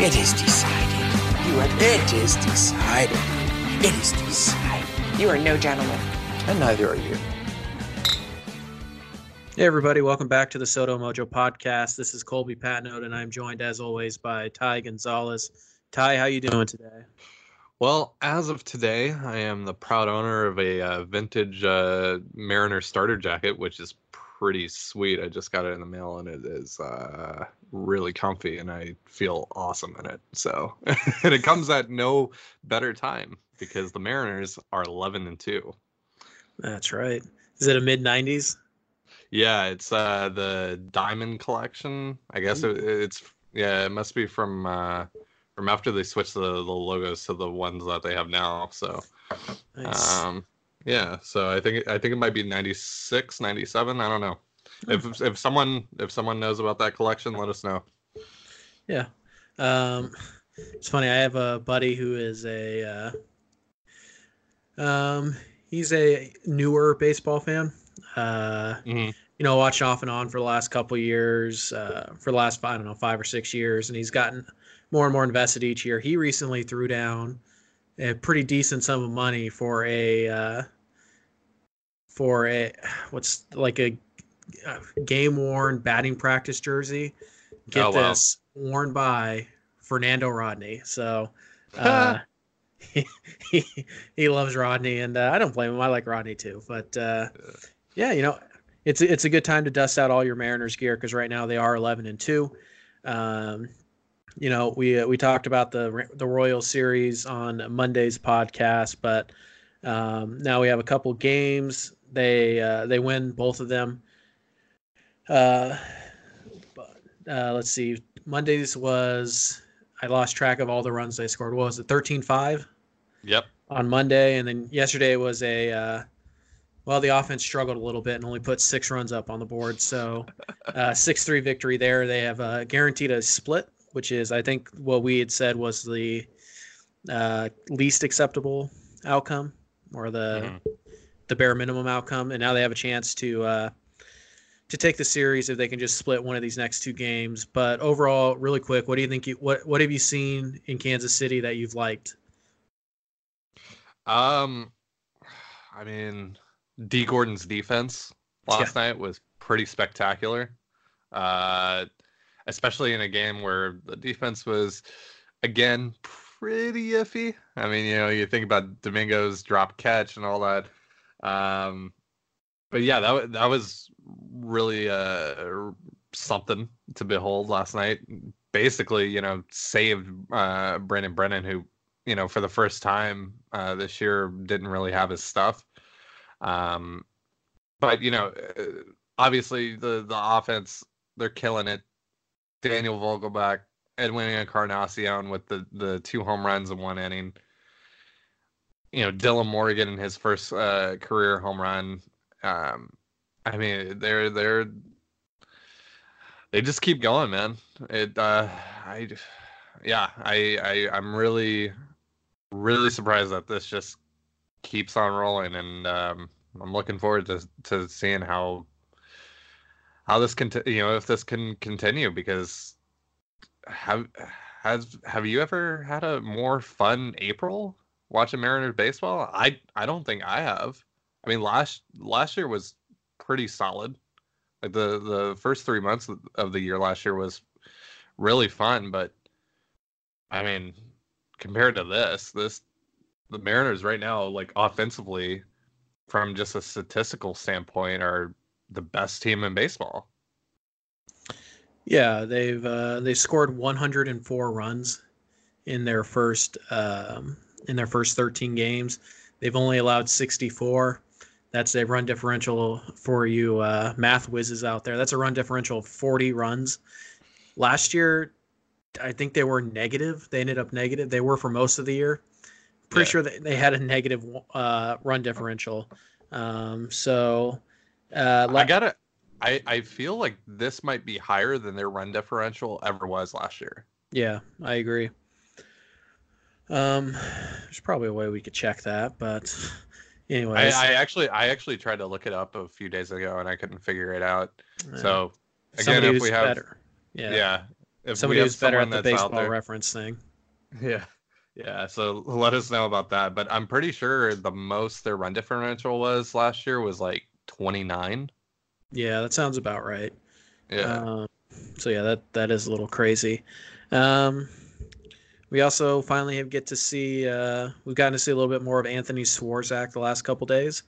It is decided. You are. It is decided. It is decided. You are no gentleman. And neither are you. Hey, everybody. Welcome back to the Soto Mojo podcast. This is Colby Patnode, and I'm joined, as always, by Ty Gonzalez. Ty, how you doing today? Well, as of today, I am the proud owner of a uh, vintage uh, Mariner starter jacket, which is pretty sweet. I just got it in the mail, and it is uh, really comfy, and I feel awesome in it. So, and it comes at no better time because the Mariners are 11 and two. That's right. Is it a mid 90s? Yeah, it's uh, the Diamond Collection. I guess it, it's yeah, it must be from uh, from after they switched the, the logos to the ones that they have now. So. Nice. Um, yeah, so I think I think it might be 96, 97. I don't know. If if someone if someone knows about that collection, let us know. Yeah. Um, it's funny. I have a buddy who is a, uh, um, he's a newer baseball fan. Uh, Mhm. you know, watched off and on for the last couple years, uh, for the last I don't know five or six years, and he's gotten more and more invested each year. He recently threw down a pretty decent sum of money for a uh, for a what's like a, game worn batting practice jersey. Get Oh, wow. this worn by Fernando Rodney. So. Uh, he, he, he loves Rodney, and uh, I don't blame him. I like Rodney too. But uh, yeah, you know, it's it's a good time to dust out all your Mariners gear because right now they are eleven and two. Um, you know, we uh, we talked about the the Royal Series on Monday's podcast, but um, now we have a couple games. They uh, they win both of them. Uh, uh, let's see. Monday's was I lost track of all the runs they scored. What was it? 13-5 Yep. on Monday, and then yesterday was a uh, well, the offense struggled a little bit and only put six runs up on the board. So uh, six three victory there. They have uh, guaranteed a split, which is I think what we had said was the uh, least acceptable outcome or the Mhm. the bare minimum outcome, and now they have a chance to uh, to take the series if they can just split one of these next two games. But overall, really quick, what do you think? You, what what have you seen in Kansas City that you've liked? Um, I mean, Dee Gordon's defense last night was pretty spectacular. Uh, especially in a game where the defense was again pretty iffy. I mean, you know, you think about Domingo's drop catch and all that. Um, but yeah, that that was really uh something to behold last night. Basically, you know, saved uh Brandon Brennan, who you know for the first time uh, this year didn't really have his stuff. Um, but you know, uh, obviously the the offense they're killing it. Daniel Vogelbach, Edwin Encarnacion with the the two home runs in one inning. You know, Dylan Morgan in his first uh, career home run. Um, I mean, they're they're they just keep going, man. It uh, I yeah, I I I'm really really surprised that this just keeps on rolling, and um, I'm looking forward to to seeing how how this can you know if this can continue because have has have you ever had a more fun April watching Mariners baseball? I I don't think I have. I mean last last year was pretty solid. Like the the first three months of- the year last year was really fun, but I mean compared to this, this the Mariners right now, like offensively, from just a statistical standpoint, are the best team in baseball. Yeah, they've uh, they scored 104 runs in their first um, in their first 13 games. They've only allowed 64. That's a run differential for you uh, math whizzes out there. That's a run differential of 40 runs. Last year, I think they were negative. They ended up negative. They were for most of the year. Pretty Yeah. sure that they had a negative uh, run differential. Um, so uh, I gotta. I I feel like this might be higher than their run differential ever was last year. yeah, I agree. Um, there's probably a way we could check that, but anyways, I actually I actually tried to look it up a few days ago and I couldn't figure it out. uh, So again, somebody if we have better, yeah, yeah, if somebody who's better at the baseball reference thing. Yeah. Yeah. So let us know about that. But I'm pretty sure the most their run differential was last year was like 29. Yeah, that sounds about right. Yeah. Um, so yeah, that that is a little crazy. Um, we also finally have get to see. Uh, we've gotten to see a little bit more of Anthony Swarzak the last couple days.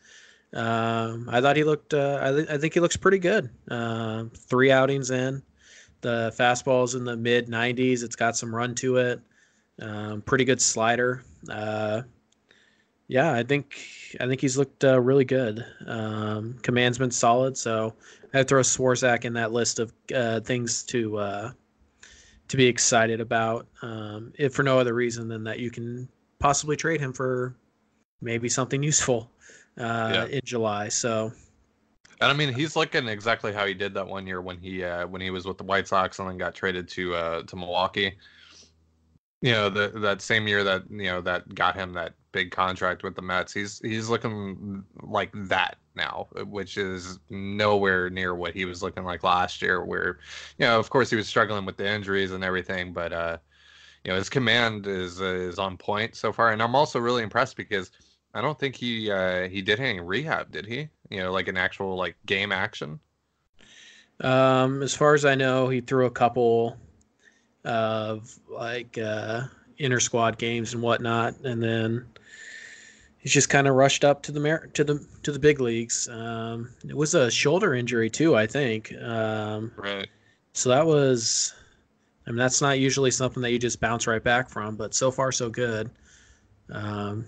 Um, I thought he looked. Uh, I, th- I think he looks pretty good. Um three outings in, the fastball is in the mid 90s. It's got some run to it. Um, pretty good slider. Uh, yeah, I think I think he's looked uh, really good. Um, command's been solid, so I'd throw Swarzak in that list of uh, things to uh, to be excited about, um, if for no other reason than that you can possibly trade him for maybe something useful uh, Yeah. in July. So And I mean, he's looking exactly how he did that one year when he uh, when he was with the White Sox and then got traded to uh, to Milwaukee. You know, the, that same year that you know that got him that big contract with the Mets. He's he's looking like that now, which is nowhere near what he was looking like last year. Where, you know, of course he was struggling with the injuries and everything, but uh, you know his command is is on point so far. And I'm also really impressed because I don't think he uh, he did any rehab, did he? You know, like an actual like game action. Um, as far as I know, he threw a couple of like uh, inter squad games and whatnot, and then he's just kind of rushed up to the mer- to the to the big leagues. Um, it was a shoulder injury too, I think. Um, Right. so that was, I mean, that's not usually something that you just bounce right back from, but so far so good. Um,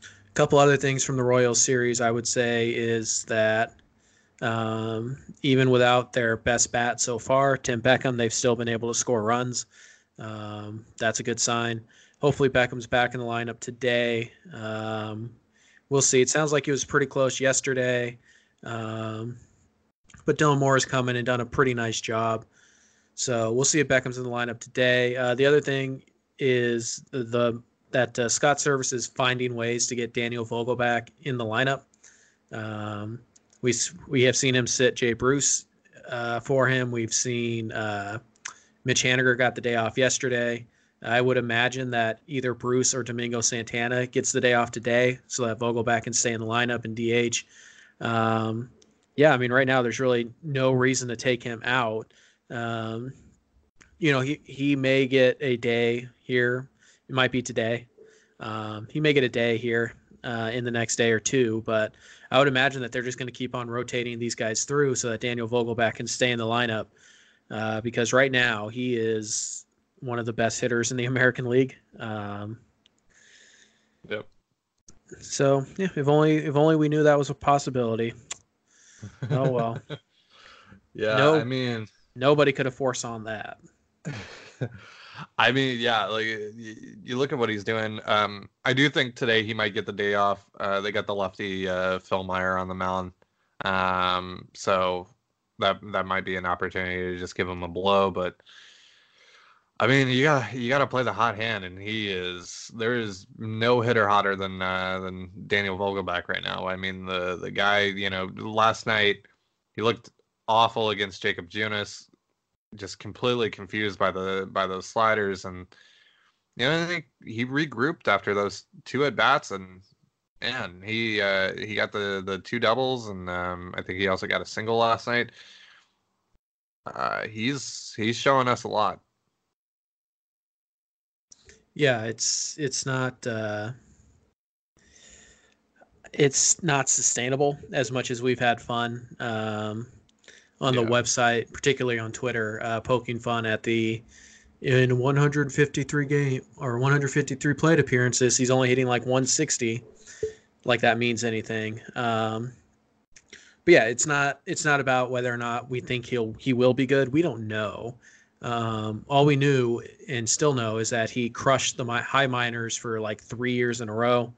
a couple other things from the Royals series, I would say, is that um, even without their best bat so far, Tim Beckham, they've still been able to score runs. Um, that's a good sign. Hopefully, Beckham's back in the lineup today. Um, we'll see. It sounds like he was pretty close yesterday. Um, but Dylan Moore has come in and done a pretty nice job. So we'll see if Beckham's in the lineup today. Uh, the other thing is the, the that uh, Scott Servais is finding ways to get Daniel Vogelbach in the lineup. Um, we we have seen him sit Jay Bruce uh, for him. We've seen uh, Mitch Haniger got the day off yesterday. I would imagine that either Bruce or Domingo Santana gets the day off today, so that Vogelbach can stay in the lineup and DH. Um, yeah, I mean, right now there's really no reason to take him out. Um, you know, he he may get a day here. It might be today. Um, he may get a day here uh, in the next day or two, but I would imagine that they're just going to keep on rotating these guys through so that Daniel Vogelbach can stay in the lineup uh, because right now he is one of the best hitters in the American League. Um, Yep. so yeah, if only if only we knew that was a possibility. Oh well, Yeah. No. I mean, nobody could have foresawn that. I mean, yeah. Like you, you look at what he's doing. Um, I do think today he might get the day off. Uh, they got the lefty uh, Fillmyer on the mound. Um, so that that might be an opportunity to just give him a blow, but. I mean, you got you got to play the hot hand, and he is. There is no hitter hotter than uh, than Daniel Vogelbach right now. I mean, the the guy. You know, last night he looked awful against Jakob Junis, just completely confused by the by those sliders, and you know, I think he regrouped after those two at bats, and man, he uh, he got the the two doubles, and um, I think he also got a single last night. Uh, he's he's showing us a lot. Yeah, it's it's not uh, it's not sustainable as much as we've had fun um, on the Yeah. website, particularly on Twitter, uh, poking fun at the in 153 game or 153 plate appearances, he's only hitting like 160. Like that means anything. Um, but yeah, it's not it's not about whether or not we think he'll he will be good. We don't know. Um, all we knew and still know is that he crushed the high minors for like three years in a row,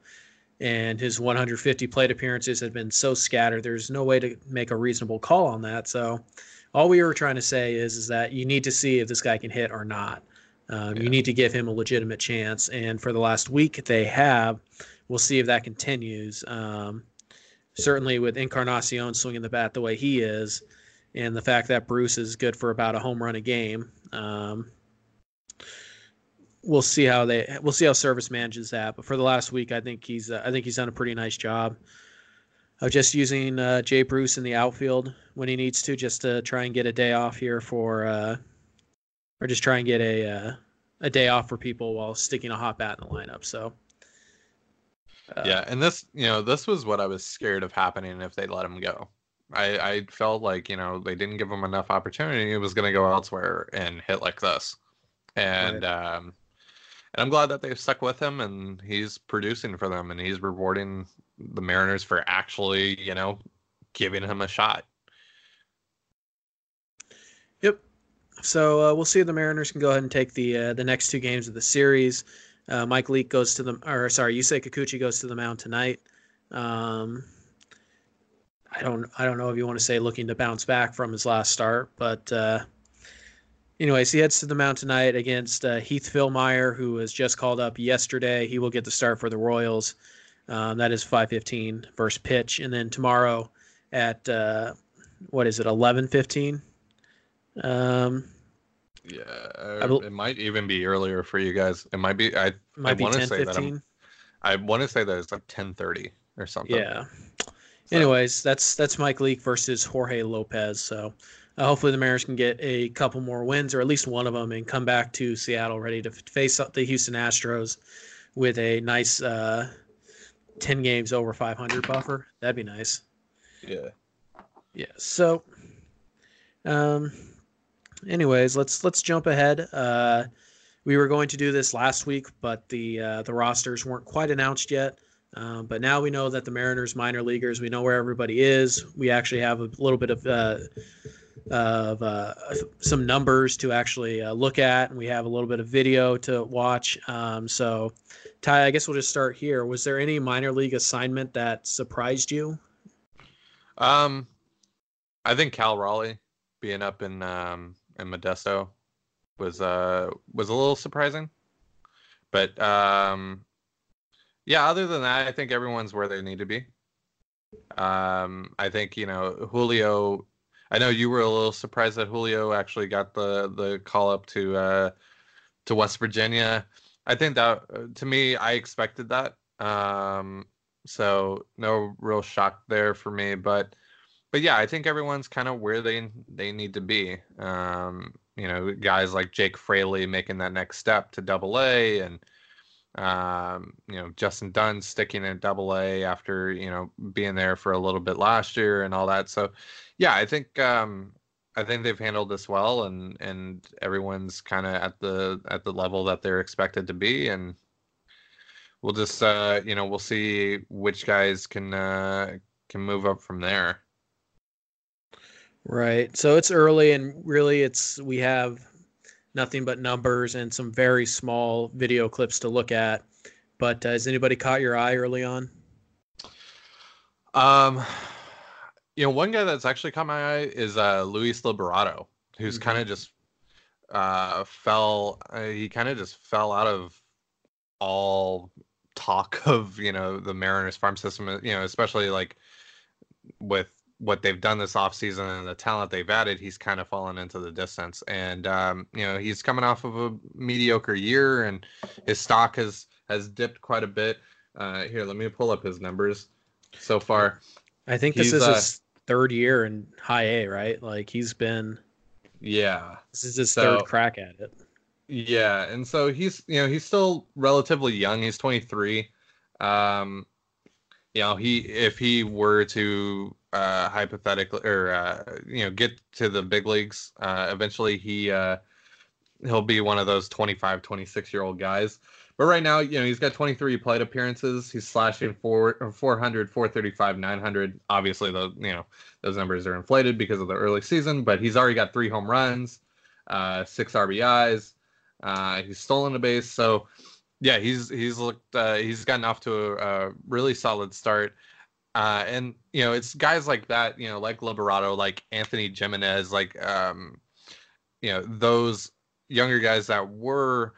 and his 150 plate appearances had been so scattered. There's no way to make a reasonable call on that. So, all we were trying to say is is that you need to see if this guy can hit or not. Um, You need to give him a legitimate chance, and for the last week they have. We'll see if that continues. Um, certainly with Encarnacion swinging the bat the way he is, and the fact that Bruce is good for about a home run a game. Um, we'll see how they we'll see how Servais manages that. But for the last week, I think he's uh, I think he's done a pretty nice job of just using uh, Jay Bruce in the outfield when he needs to, just to try and get a day off here for, uh, or just try and get a uh, a day off for people while sticking a hot bat in the lineup. So. uh, yeah, and this, you know, this was what I was scared of happening if they let him go. I, I felt like, you know, they didn't give him enough opportunity. It was going to go elsewhere and hit like this. And, um, and I'm glad that they've stuck with him and he's producing for them and he's rewarding the Mariners for actually, you know, giving him a shot. Yep. So uh, we'll see if the Mariners can go ahead and take the uh, the next two games of the series. Uh, Mike Leake goes to the, or sorry, Yusei Kikuchi goes to the mound tonight. Um, I don't, I don't know if you want to say looking to bounce back from his last start, but uh, anyways, he heads to the mound tonight against uh, Heath Fillmyer, who was just called up yesterday. He will get the start for the Royals. Um, that is 5:15 first pitch, and then tomorrow at uh, what is it, 11:15? Um, Yeah, I it might even be earlier for you guys. It might be. I might be wanna 10 say that I'm- 15 I want to say that it's like 10:30 or something. yeah anyways that's that's mike leake versus jorge lopez so uh, hopefully the mariners can get a couple more wins or at least one of them and come back to seattle ready to f- face up the houston astros with a nice uh 10 games over 500 buffer. That'd be nice. Yeah. yeah so um anyways let's let's jump ahead. Uh we were going to do this last week but the uh the rosters weren't quite announced yet um, but now we know that the mariners minor leaguers we know where everybody is. We actually have a little bit of uh of uh, some numbers to actually uh, look at and we have a little bit of video to watch. Um, so ty i guess we'll just start here. Was there any minor league assignment that surprised you? Um, I think Cal Raleigh being up in um in Modesto was uh was a little surprising, but um, yeah. Other than that, I think everyone's where they need to be. Um, I think you know Julio. I know you were a little surprised that Julio actually got the the call up to uh to West Virginia. I think that uh, to me, I expected that. Um, so no real shock there for me, but but yeah, I think everyone's kind of where they they need to be. Um, you know, guys like Jake Fraley making that next step to Double A, and um, you know Justin Dunn sticking in Double A after you know being there for a little bit last year and all that. So yeah, I think um, I think they've handled this well, and and everyone's kind of at the at the level that they're expected to be, and we'll just uh, you know we'll see which guys can uh, can move up from there. Right. So it's early and really it's we have nothing but numbers and some very small video clips to look at. But uh, has anybody caught your eye early on? Um, you know, one guy that's actually caught my eye is uh, Luis Liberato, who's Mhm. kind of just uh, fell. Uh, he kind of just fell out of all talk of you know the Mariners farm system. You know, especially like with what they've done this offseason and the talent they've added, he's kind of fallen into the distance. And um, you know, he's coming off of a mediocre year, and his stock has has dipped quite a bit. Uh, here, let me pull up his numbers so far. I think this is uh, his third year in high A, right? Like he's been Yeah. this is his So- third crack at it. Yeah, and so he's you know he's still relatively young. He's 23. Um, you know he if he were to uh, hypothetically or uh, you know get to the big leagues uh, eventually, he uh, he'll be one of those 25, 26 year old guys. But right now, you know he's got 23 plate appearances. He's slashing four, 400, 435, 900. Obviously, the you know those numbers are inflated because of the early season, but he's already got three home runs. uh, six RBIs. Uh, he's stolen a base, so yeah, he's he's looked uh, he's gotten off to a, a really solid start. Uh, and you know, it's guys like that, you know, like Liberato, like Anthony Jimenez, like um, you know, those younger guys that were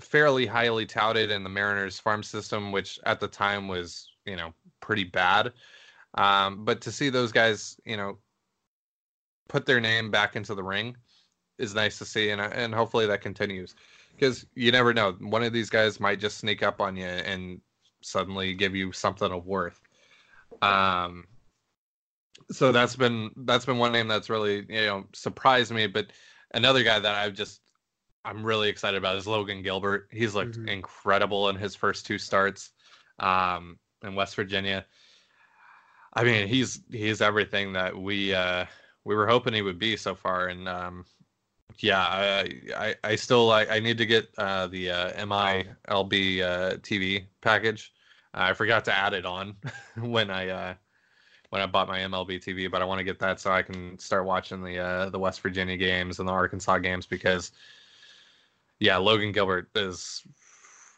fairly highly touted in the Mariners farm system, which at the time was, you know, pretty bad. Um, but to see those guys, you know, put their name back into the ring is nice to see, and and hopefully that continues because you never know. One of these guys might just sneak up on you and suddenly give you something of worth. Um, so that's been that's been one name that's really you know surprised me. But another guy that I've just I'm really excited about is Logan Gilbert. He's looked mm-hmm. incredible in his first two starts um, in West Virginia. I mean, he's he's everything that we uh, we were hoping he would be so far, and um, yeah, I, I, I still I, I need to get uh, the uh, MILB uh, TV package. I forgot to add it on when I uh, when I bought my MLB TV, but I want to get that so I can start watching the uh, the West Virginia games and the Arkansas games because yeah, Logan Gilbert is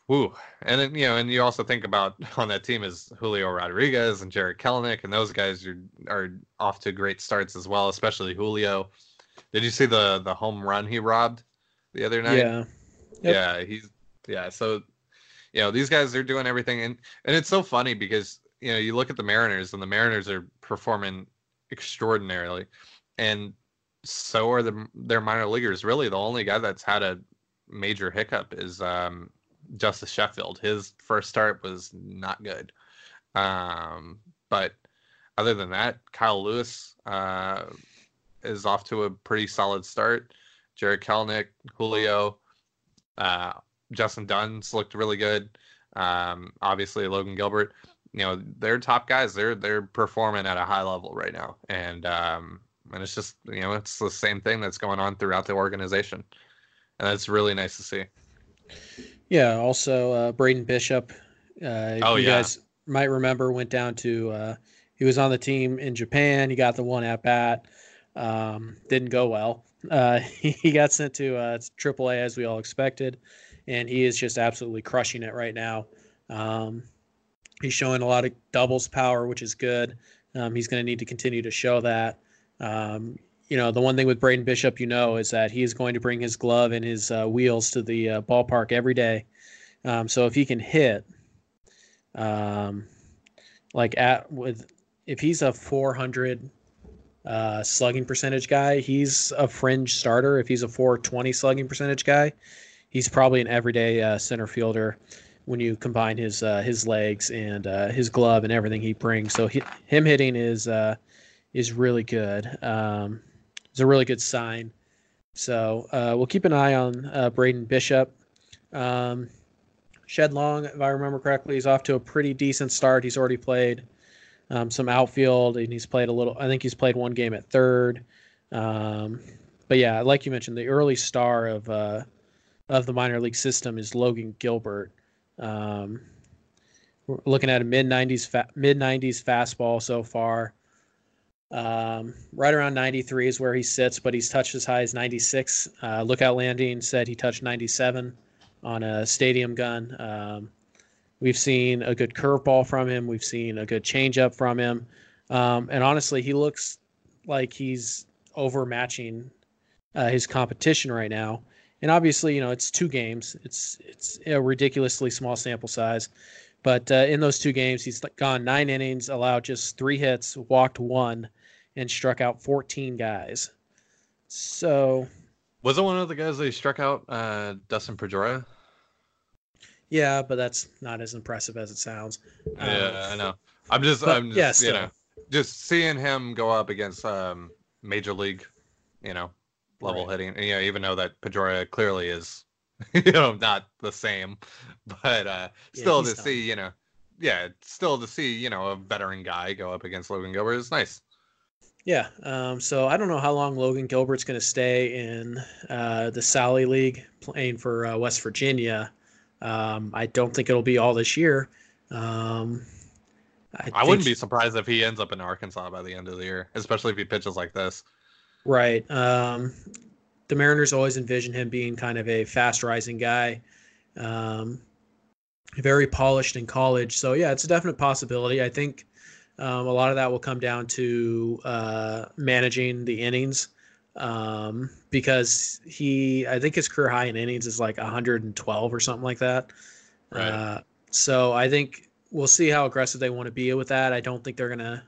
woo. And then you know, and you also think about on that team is Julio Rodriguez and Jarred Kelenic, and those guys are are off to great starts as well, especially Julio. Did you see the the home run he robbed the other night? Yeah. Yep. Yeah, he's yeah. So you know these guys are doing everything, and and it's so funny because you know you look at the Mariners and the Mariners are performing extraordinarily, and so are the their minor leaguers. Really, the only guy that's had a major hiccup is um, Justus Sheffield. His first start was not good, um, but other than that, Kyle Lewis. Uh, is off to a pretty solid start. Jarred Kelenic, Julio, uh, Justin Dunn's looked really good. Um, obviously, Logan Gilbert. You know, they're top guys. They're they're performing at a high level right now, and um, and it's just you know it's the same thing that's going on throughout the organization, and that's really nice to see. Yeah. Also, uh, Braden Bishop. Uh, oh you yeah. guys might remember went down to. Uh, he was on the team in Japan. He got the one at bat. Um, didn't go well. Uh, he got sent to uh, AAA as we all expected, and he is just absolutely crushing it right now. Um, he's showing a lot of doubles power, which is good. Um, he's going to need to continue to show that. Um, you know, the one thing with Braden Bishop, you know, is that he is going to bring his glove and his uh, wheels to the uh, ballpark every day. Um, so if he can hit, um, like at with, if he's a 400 uh, slugging percentage guy. He's a fringe starter. If he's a 420 slugging percentage guy, he's probably an everyday uh, center fielder when you combine his uh, his legs and uh, his glove and everything he brings. So he, him hitting is uh, is really good. Um, it's a really good sign. So uh, we'll keep an eye on Braden Bishop. Um, Shed Long, if I remember correctly, he's off to a pretty decent start. He's already played um, some outfield, and he's played a little. I think he's played one game at third. Um, but yeah, like you mentioned, the early star of uh, of the minor league system is Logan Gilbert. Um, we're looking at a mid '90s fa- mid '90s fastball so far. Um, right around 93 is where he sits, but he's touched as high as 96. Uh, Lookout Landing said he touched 97 on a stadium gun. Um, We've seen a good curveball from him. We've seen a good changeup from him. Um, and honestly, he looks like he's overmatching uh, his competition right now. And obviously, you know, it's two games. It's it's a ridiculously small sample size. But uh, in those two games, he's gone nine innings, allowed just three hits, walked one, and struck out 14 guys. So. Was it one of the guys that he struck out, uh, Dustin Pedroia? Yeah, but that's not as impressive as it sounds. Yeah, um, I know. I'm just, but, I'm just, yeah, you know, just seeing him go up against um, major league, you know, level right. hitting. You know, even though that Pedroia clearly is, you know, not the same, but uh, still yeah, to see, you know, yeah, still to see, you know, a veteran guy go up against Logan Gilbert is nice. Yeah. Um, so I don't know how long Logan Gilbert's going to stay in uh, the Sally League playing for uh, West Virginia. Um, I don't think it'll be all this year. Um, I, I wouldn't be surprised if he ends up in Arkansas by the end of the year, especially if he pitches like this. Right. Um, the Mariners always envision him being kind of a fast rising guy, um, very polished in college. So yeah, it's a definite possibility. I think um, a lot of that will come down to uh, managing the innings um, because he, I think his career high in innings is like 112 or something like that. Right. Uh, so I think we'll see how aggressive they want to be with that. I don't think they're gonna.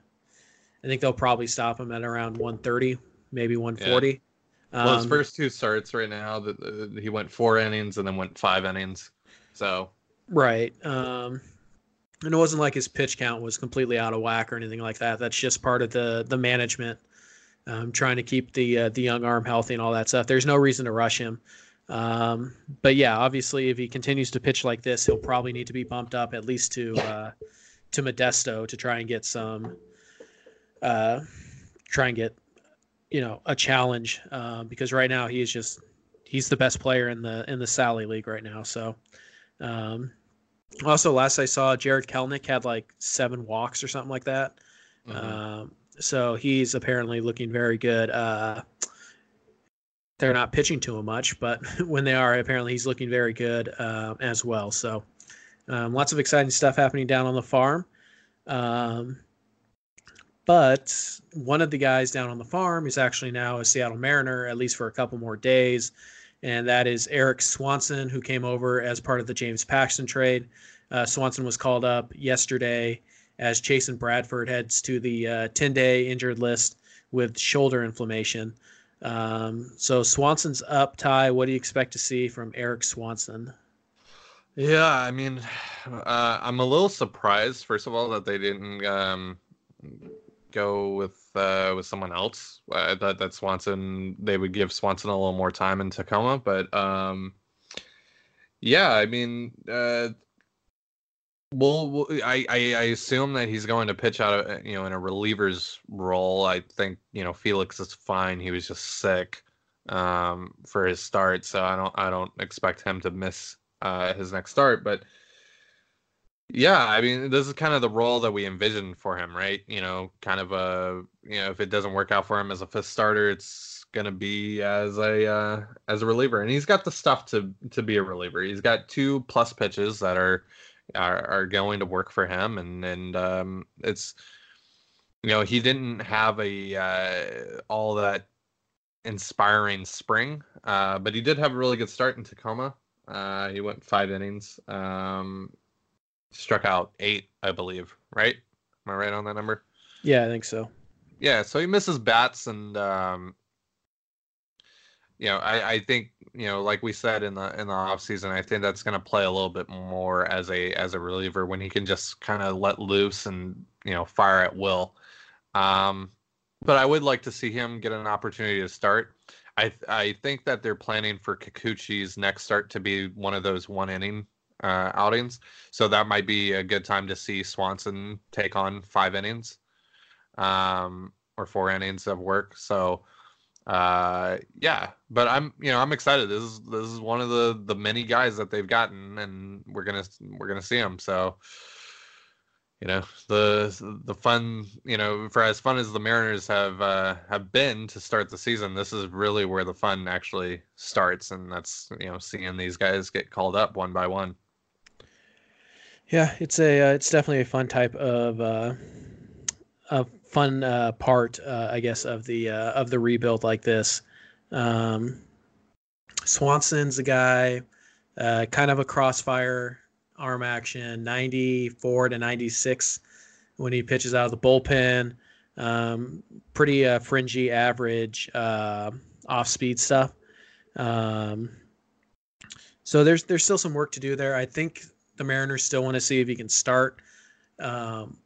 I think they'll probably stop him at around 130, maybe 140. well, his Um, first two starts right now, that he went four innings and then went five innings. So Right. Um, and it wasn't like his pitch count was completely out of whack or anything like that. That's just part of the the management, um, trying to keep the uh, the young arm healthy and all that stuff. There's no reason to rush him. Um, but yeah, obviously, if he continues to pitch like this, he'll probably need to be bumped up at least to uh, to Modesto to try and get some, uh, try and get, you know, a challenge um, because right now he is just he's the best player in the in the Sally League right now. So. Um, also, last I saw, Jarred Kelenic had like seven walks or something like that. mhm. Um, so he's apparently looking very good. Uh, they're not pitching to him much, but when they are, apparently he's looking very good uh, as well. So um, lots of exciting stuff happening down on the farm. Um, but one of the guys down on the farm is actually now a Seattle Mariner, at least for a couple more days. And that is Eric Swanson, who came over as part of the James Paxton trade. Uh, Swanson was called up yesterday as Chasen Bradford heads to the 10 day injured list with shoulder inflammation. Um, so Swanson's up, Ty. What do you expect to see from Eric Swanson? Yeah, I mean, uh, I'm a little surprised. First of all, that they didn't um, go with uh, with someone else. I thought that Swanson they would give Swanson a little more time in Tacoma, but um, yeah, I mean, uh, well, well, I, I assume that he's going to pitch out of you know in a reliever's role. I think you know Felix is fine. He was just sick um, for his start, so I don't I don't expect him to miss uh, his next start. But yeah, I mean, this is kind of the role that we envisioned for him, right? You know, kind of a you know, if it doesn't work out for him as a fifth starter, it's gonna be as a uh, as a reliever, and he's got the stuff to to be a reliever. He's got two plus pitches that are are, are going to work for him, and and um, it's you know he didn't have a uh, all that inspiring spring, uh, but he did have a really good start in Tacoma. Uh, he went five innings, um, struck out eight, I believe. Right? Am I right on that number? Yeah, I think so. Yeah, so he misses bats, and um, you know, I, I think you know, like we said in the in the off season, I think that's going to play a little bit more as a as a reliever when he can just kind of let loose and you know fire at will. Um, but I would like to see him get an opportunity to start. I I think that they're planning for Kikuchi's next start to be one of those one inning uh, outings, so that might be a good time to see Swanson take on five innings, um, or four innings of work. So uh yeah but i'm you know i'm excited. This is this is one of the the many guys that they've gotten and we're gonna we're gonna see him so you know the the fun you know for as fun as the mariners have uh have been to start the season this is really where the fun actually starts and that's you know seeing these guys get called up one by one. Yeah, it's a uh, it's definitely a fun type of uh, a fun uh, part, uh, I guess, of the uh, of the rebuild like this. Um, Swanson's a guy, uh, kind of a crossfire arm action, 94 to 96 when he pitches out of the bullpen. Um, pretty uh, fringy average uh, off speed stuff. Um, so there's there's still some work to do there. I think the Mariners still want to see if he can start, um,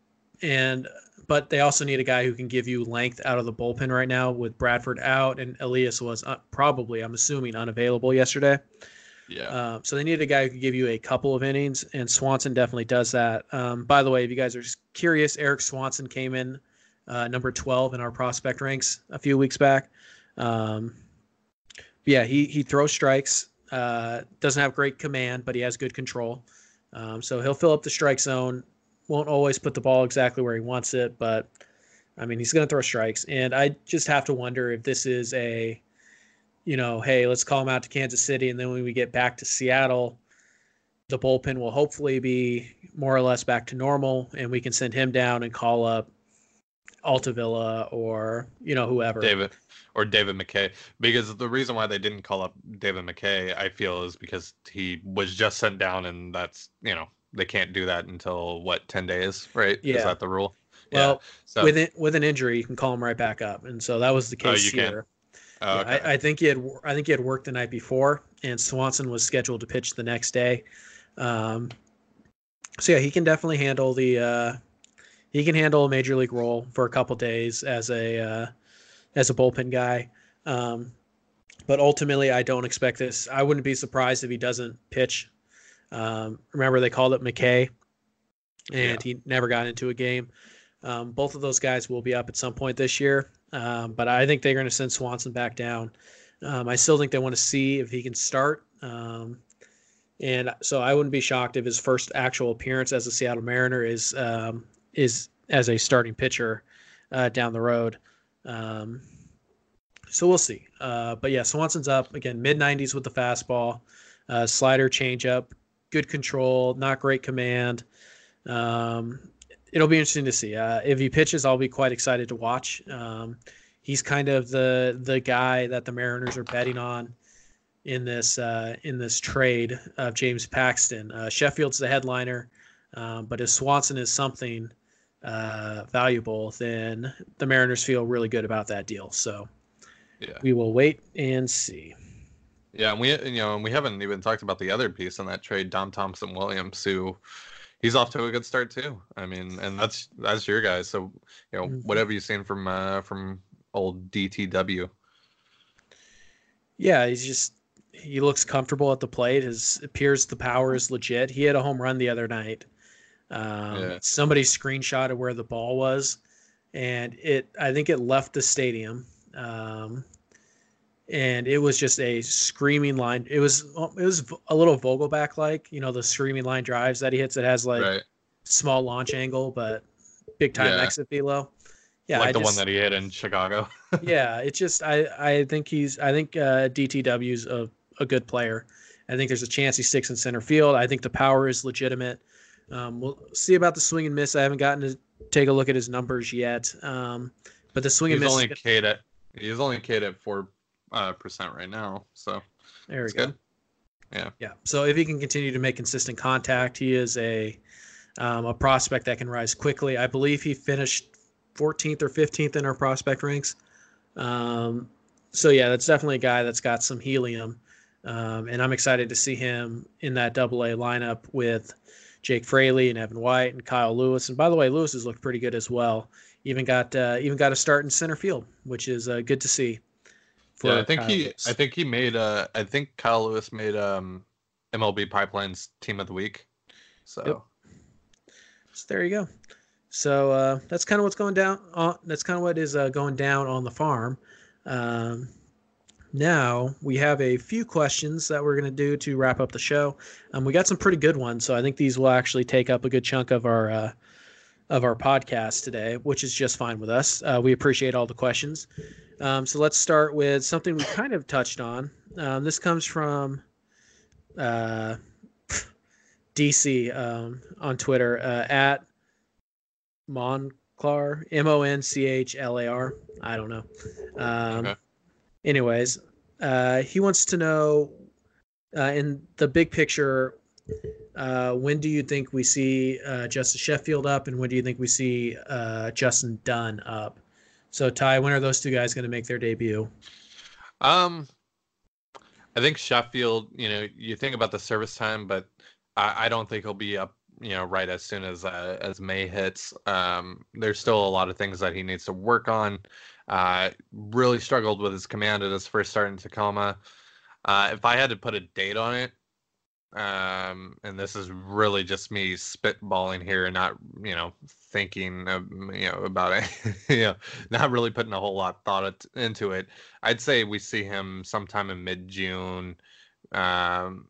and but they also need a guy who can give you length out of the bullpen right now with Bradford out and Elias was uh, probably I'm assuming unavailable yesterday. yeah Um, so they need a guy who can give you a couple of innings, and Swanson definitely does that. Um, by the way, if you guys are curious, Eric Swanson came in uh, number 12 in our prospect ranks a few weeks back. Um, yeah, he he throws strikes. Uh, doesn't have great command, but he has good control. Um, so he'll fill up the strike zone. Won't always put the ball exactly where he wants it, but I mean he's going to throw strikes. And I just have to wonder if this is a you know, hey, let's call him out to Kansas City, and then when we get back to Seattle, the bullpen will hopefully be more or less back to normal, and we can send him down and call up Altavilla or you know whoever. David or David McKay. Because the reason why they didn't call up David McKay, I feel, is because he was just sent down, and that's you know they can't do that until what ten days, right? Yeah. Is that the rule? Well, yeah. So with it, with an injury, you can call him right back up, and so that was the Oh, case can? here. oh, Yeah, okay. I, I think he had I think he had worked the night before, and Swanson was scheduled to pitch the next day. Um, so yeah, he can definitely handle the uh, he can handle a major league role for a couple days as a uh, as a bullpen guy. Um, but ultimately, I don't expect this. I wouldn't be surprised if he doesn't pitch. Um, remember, they called it McKay, and he never got into a game. Um, both of those guys will be up at some point this year, um, but I think they're going to send Swanson back down. Um, I still think they want to see if he can start. Um, and so I wouldn't be shocked if his first actual appearance as a Seattle Mariner is um, is as a starting pitcher uh, down the road. Um, so we'll see. Uh, but yeah, Swanson's up again, mid 90s with the fastball, uh, slider, changeup, good control, not great command. Um, it'll be interesting to see. Uh, if he pitches, I'll be quite excited to watch. Um, he's kind of the the guy that the Mariners are betting on in this uh, in this trade of James Paxton. Uh, Sheffield's the headliner, um, but if Swanson is something uh, valuable, then the Mariners feel really good about that deal. So yeah. we will wait and see. Yeah, and we you know, and we haven't even talked about the other piece on that trade, Dom Thompson Williams, who he's off to a good start too. I mean, and that's that's your guy. So, you know, whatever you've you seen from uh from old DTW? Yeah, he's just he looks comfortable at the plate. His appears the power is legit. He had a home run the other night. Um, Yeah. Somebody screenshotted where the ball was, and it I think it left the stadium, um, and it was just a screaming line. It was it was a little Vogelbach like you know the screaming line drives that he hits. It has like right. small launch angle, but big time Yeah. exit velo. Yeah, like I the just, one that he hit in Chicago. yeah, it's just I I think he's I think uh, DTW's a a good player. I think there's a chance he sticks in center field. I think the power is legitimate. Um, we'll see about the swing and miss. I haven't gotten to take a look at his numbers yet. Um, but the swing he's and miss. only K'd at he's only K'd at four uh, percent right now. So there we go. good. Yeah. Yeah. So if he can continue to make consistent contact, he is a um, a prospect that can rise quickly. I believe he finished 14th or 15th in our prospect ranks. Um, so yeah, that's definitely a guy that's got some helium, um, and I'm excited to see him in that Double A lineup with Jake Fraley and Evan White and Kyle Lewis. And by the way, Lewis has looked pretty good as well. Even got uh, even got a start in center field, which is uh, good to see. Yeah, I think Kyle he Lewis. I think he made uh I think Kyle Lewis made um MLB Pipeline's team of the week. So Yep. So there you go. So uh, that's kind of what's going down. On, that's kind of what is uh, going down on the farm. Um, now we have a few questions that we're going to do to wrap up the show. Um, we got some pretty good ones, so I think these will actually take up a good chunk of our uh, of our podcast today, which is just fine with us. Uh, we appreciate all the questions. Um, so let's start with something we kind of touched on. Um, this comes from uh, DC um, on Twitter uh, at Monclar M O N C H L A R. I don't know. Um, Okay. Anyways, uh, he wants to know uh, in the big picture. Uh, when do you think we see uh, Justin Sheffield up, and when do you think we see uh, Justin Dunn up? So, Ty, when are those two guys going to make their debut? Um, I think Sheffield. You know, you think about the service time, but I, I don't think he'll be up. You know, right as soon as uh, as May hits. Um, there's still a lot of things that he needs to work on. Uh, really struggled with his command at his first start in Tacoma. Uh, if I had to put a date on it, um, and this is really just me spitballing here, and not you know thinking of, you know about it, you know, not really putting a whole lot of thought into it. I'd say we see him sometime in mid June, um,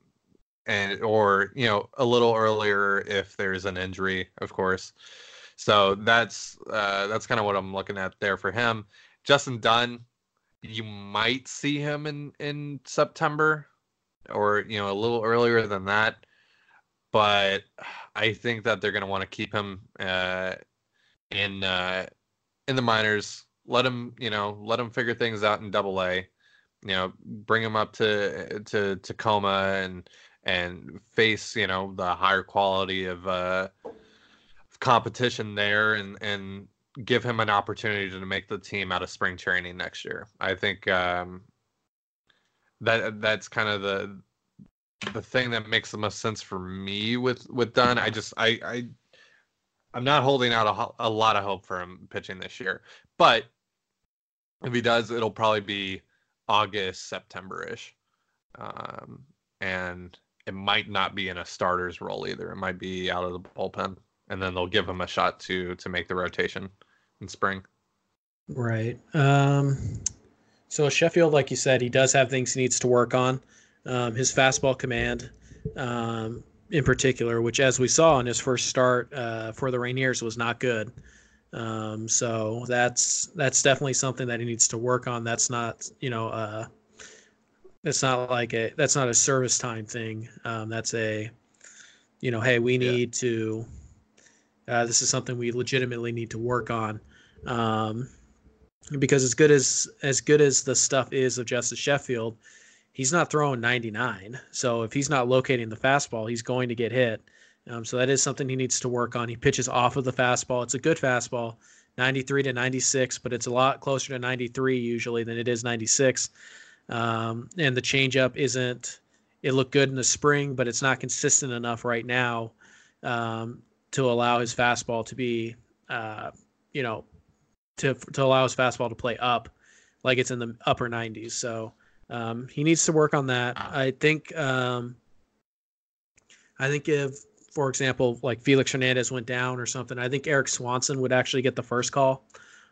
and or you know a little earlier if there's an injury, of course. So that's uh, that's kind of what I'm looking at there for him. Justin Dunn, you might see him in in September or you know a little earlier than that. But I think that they're going to want to keep him uh, in uh, in the minors. Let him, you know, let him figure things out in Double A. You know, bring him up to to Tacoma and and face you know the higher quality of uh, competition there and and give him an opportunity to make the team out of spring training next year. I think um, that that's kind of the the thing that makes the most sense for me with with Dunn. I just I I I'm not holding out a, a lot of hope for him pitching this year, but if he does, it'll probably be August September ish, um, and it might not be in a starter's role either. It might be out of the bullpen, and then they'll give him a shot to to make the rotation in spring. Right. Um, so Sheffield, like you said, he does have things he needs to work on. Um, his fastball command, um, in particular, which as we saw in his first start uh, for the Rainiers, was not good. Um, so that's that's definitely something that he needs to work on. That's not you know uh, that's not like a that's not a service time thing. Um, that's a you know hey we need yeah. to uh, this is something we legitimately need to work on um, because as good as as good as the stuff is of Justus Sheffield, he's not throwing 99. So if he's not locating the fastball, he's going to get hit. Um, so that is something he needs to work on. He pitches off of the fastball. It's a good fastball, 93 to 96, but it's a lot closer to 93 usually than it is 96. Um, and the changeup isn't. It looked good in the spring, but it's not consistent enough right now um, to allow his fastball to be, uh, you know, to to allow his fastball to play up, like it's in the upper 90s. So um, he needs to work on that. I think. Um, I think if, for example, like Felix Hernandez went down or something, I think Erik Swanson would actually get the first call.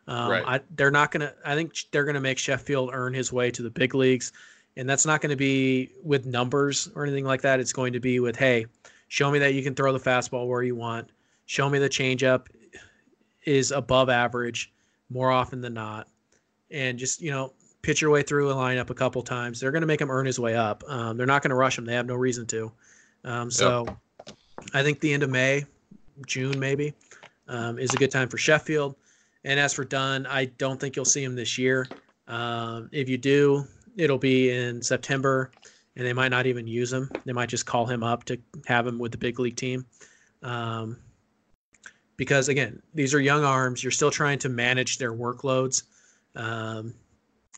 Um, right. I, they're not gonna. I think they're gonna make Sheffield earn his way to the big leagues, and that's not going to be with numbers or anything like that. It's going to be with, hey, show me that you can throw the fastball where you want. Show me the changeup is above average more often than not, and just you know pitch your way through a lineup a couple times. They're going to make him earn his way up. Um, they're not going to rush him. They have no reason to. Um, so yep. I think the end of May, June maybe, um, is a good time for Sheffield. And as for Dunn, I don't think you'll see him this year. Um, if you do, it'll be in September, and they might not even use him. They might just call him up to have him with the big league team. Um, because again, these are young arms. You're still trying to manage their workloads. Um,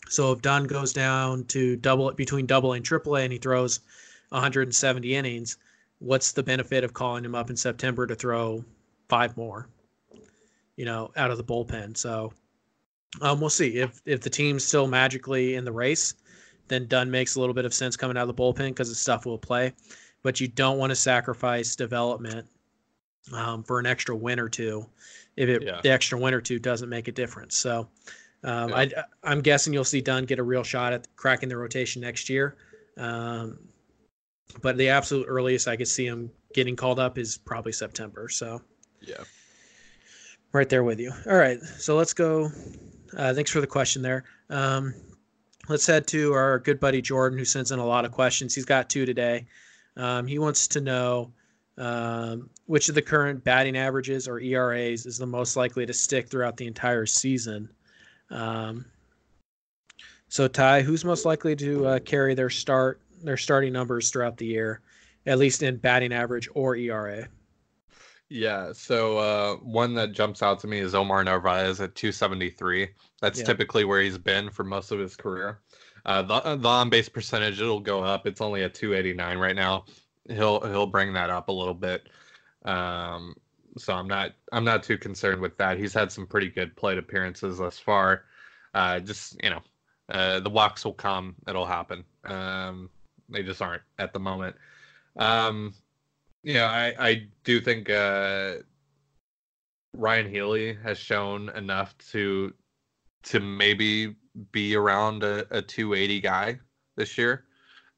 so if Dunn goes down to double between double and triple A and he throws 170 innings, what's the benefit of calling him up in September to throw five more? You know, out of the bullpen. So um, we'll see if if the team's still magically in the race, then Dunn makes a little bit of sense coming out of the bullpen because the stuff will play. But you don't want to sacrifice development um, for an extra win or two if it, yeah. the extra win or two doesn't make a difference. So um, yeah. I, am guessing you'll see Dunn get a real shot at cracking the rotation next year. Um, but the absolute earliest I could see him getting called up is probably September. So yeah, right there with you. All right, so let's go. Uh, thanks for the question there. Um, let's head to our good buddy Jordan, who sends in a lot of questions. He's got two today. Um, he wants to know um, which of the current batting averages or ERAs is the most likely to stick throughout the entire season? Um, so Ty, who's most likely to uh, carry their start their starting numbers throughout the year, at least in batting average or ERA? Yeah, so uh, one that jumps out to me is Omar Narvaez at 273. That's yeah. typically where he's been for most of his career. Uh, the, the on base percentage it'll go up. It's only at 289 right now he'll he'll bring that up a little bit. Um, so I'm not I'm not too concerned with that. He's had some pretty good plate appearances thus far. Uh, just you know, uh, the walks will come. It'll happen. Um, they just aren't at the moment. Um, you know, I I do think uh, Ryon Healy has shown enough to to maybe be around a, a 280 guy this year.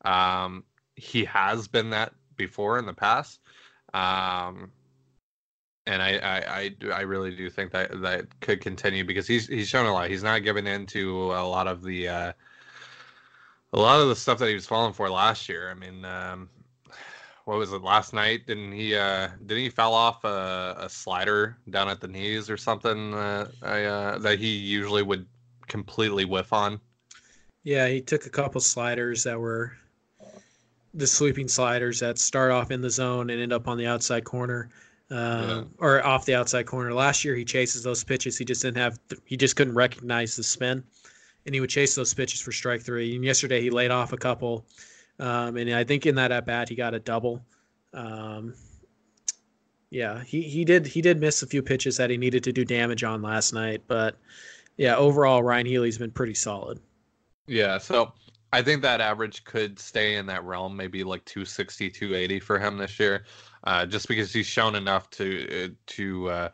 Um, he has been that before in the past. Um, and I, I, I, I really do think that that could continue because he's he's shown a lot. He's not giving in to a lot of the uh, a lot of the stuff that he was falling for last year. I mean, um, what was it last night? Didn't he uh, didn't he fell off a, a slider down at the knees or something uh, I, uh, that he usually would completely whiff on? Yeah, he took a couple sliders that were the sweeping sliders that start off in the zone and end up on the outside corner uh, yeah. or off the outside corner. Last year, he chases those pitches. He just didn't have, he just couldn't recognize the spin, and he would chase those pitches for strike three. And yesterday, he laid off a couple, um, and I think in that at bat, he got a double. Um, yeah, he, he did he did miss a few pitches that he needed to do damage on last night, but yeah, overall Ryon Healy's been pretty solid. Yeah, so I think that average could stay in that realm, maybe like 260, 280 for him this year uh, just because he's shown enough to uh, to uh,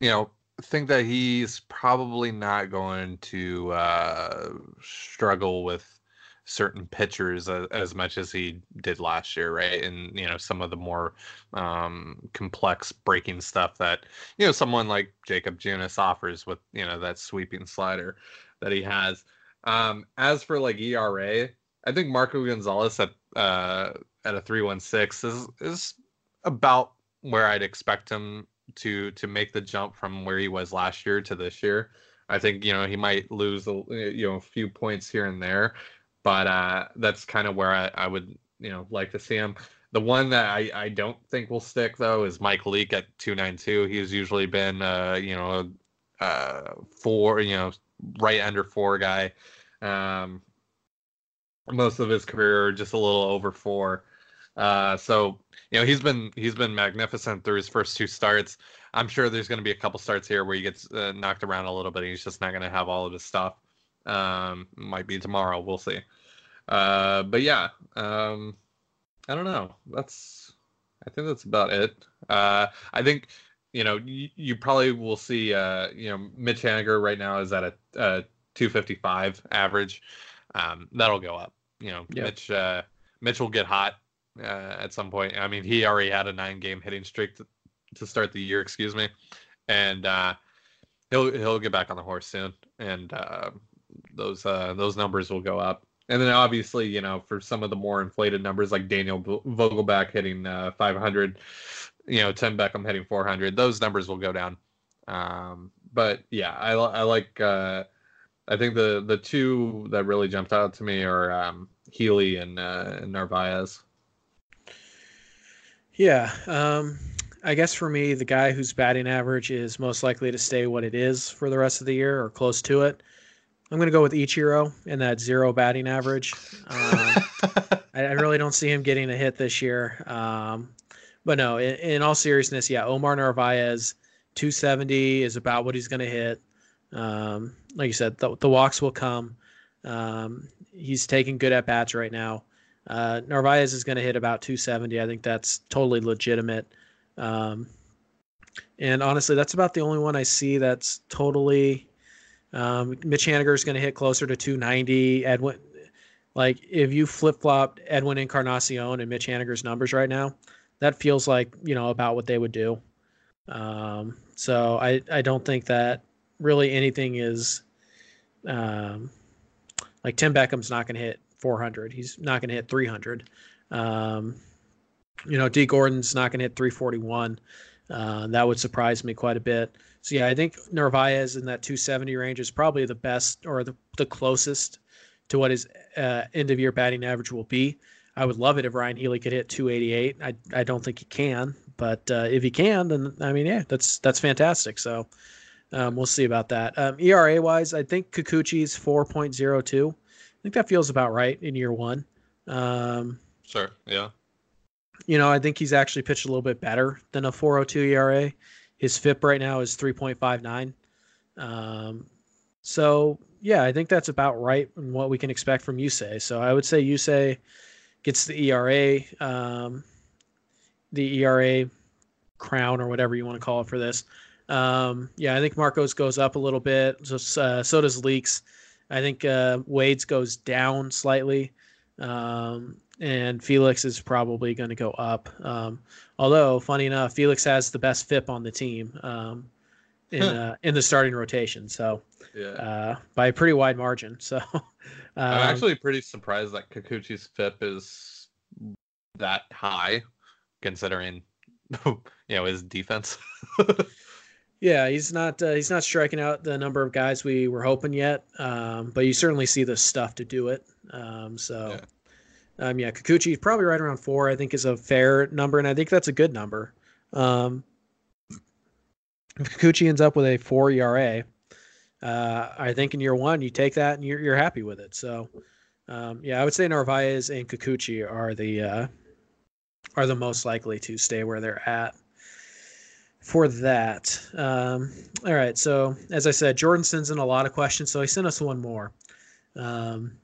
you know think that he's probably not going to uh, struggle with certain pitchers as, as, much as he did last year, right? And you know some of the more um, complex breaking stuff that you know someone like Jakob Junis offers with you know that sweeping slider that he has. Um, as for like ERA, I think Marco Gonzalez at uh, at a 316 is is about where I'd expect him to to make the jump from where he was last year to this year. I think you know he might lose a you know a few points here and there, but uh, that's kind of where I, I would you know like to see him. The one that I, I don't think will stick though is Mike Leake at 292. He's usually been uh, you know uh, four you know right under four guy. Um, most of his career just a little over four. Uh, so you know he's been he's been magnificent through his first two starts. I'm sure there's going to be a couple starts here where he gets uh, knocked around a little bit. He's just not going to have all of his stuff. Um, might be tomorrow. We'll see. Uh, but yeah, um, I don't know. That's I think that's about it. Uh, I think you know you, you probably will see. Uh, you know, Mitch Haniger right now is at a, a 255 average. Um, that'll go up. You know, yep. Mitch uh, Mitch will get hot uh, at some point. I mean, he already had a nine game hitting streak to, to start the year, excuse me, and uh, he'll he'll get back on the horse soon, and uh, those uh, those numbers will go up. And then obviously, you know, for some of the more inflated numbers like Daniel Vogelbach hitting uh, 500, you know, Tim Beckham hitting 400, those numbers will go down. Um, but yeah, I, I like. Uh, I think the the two that really jumped out to me are um, Healy and, uh, and Narvaez. Yeah. Um, I guess for me, the guy whose batting average is most likely to stay what it is for the rest of the year or close to it, I'm going to go with Ichiro and that zero batting average. Um, I, I, really don't see him getting a hit this year. Um, but no, in, in, all seriousness, yeah, Omar Narvaez, 270 is about what he's going to hit. Um, like you said, the, the walks will come. Um, he's taking good at bats right now. Uh, Narvaez is going to hit about 270. I think that's totally legitimate. Um, and honestly, that's about the only one I see that's totally. Um, Mitch Haniger is going to hit closer to 290. Edwin, like if you flip flop Edwin Encarnacion and Mitch Haniger's numbers right now, that feels like you know about what they would do. Um, so I I don't think that really anything is. Um, like Tim Beckham's not going to hit 400. He's not going to hit 300. Um, you know, Dee Gordon's not going to hit 341. Uh, that would surprise me quite a bit. So yeah, I think Narvaez in that 270 range is probably the best or the, the closest to what his uh, end of year batting average will be. I would love it if Ryon Healy could hit 288. I I don't think he can, but uh, if he can, then I mean, yeah, that's that's fantastic. So um, we'll see about that. Um, ERA wise, I think Kikuchi's 4.02 I think that feels about right in year one. Um, sure. Yeah. You know, I think he's actually pitched a little bit better than a 402 ERA. His FIP right now is 3.59. Um, so yeah, I think that's about right and what we can expect from Yusei. So I would say Yusei gets the ERA, um, the ERA crown or whatever you want to call it for this. Um, yeah, I think Marcos goes up a little bit. So, uh, so does Leake's. I think uh, Wade's goes down slightly. Um, and Felix is probably going to go up. Um, although, funny enough, Felix has the best FIP on the team um, in uh, in the starting rotation. So Yeah. uh, by a pretty wide margin. So I'm um, actually pretty surprised that Kikuchi's FIP is that high, considering you know his defense. Yeah, he's not uh, he's not striking out the number of guys we were hoping yet, um, but you certainly see the stuff to do it. Um, so, yeah. Um, yeah, Kikuchi probably right around four. I think is a fair number, and I think that's a good number. Um, if Kikuchi ends up with a four ERA, uh, I think in year one you take that and you're you're happy with it. So, um, yeah, I would say Narvaez and Kikuchi are the uh, are the most likely to stay where they're at for that. Um, all right. So, as I said, Jordan sends in a lot of questions. So, he sent us one more. Um,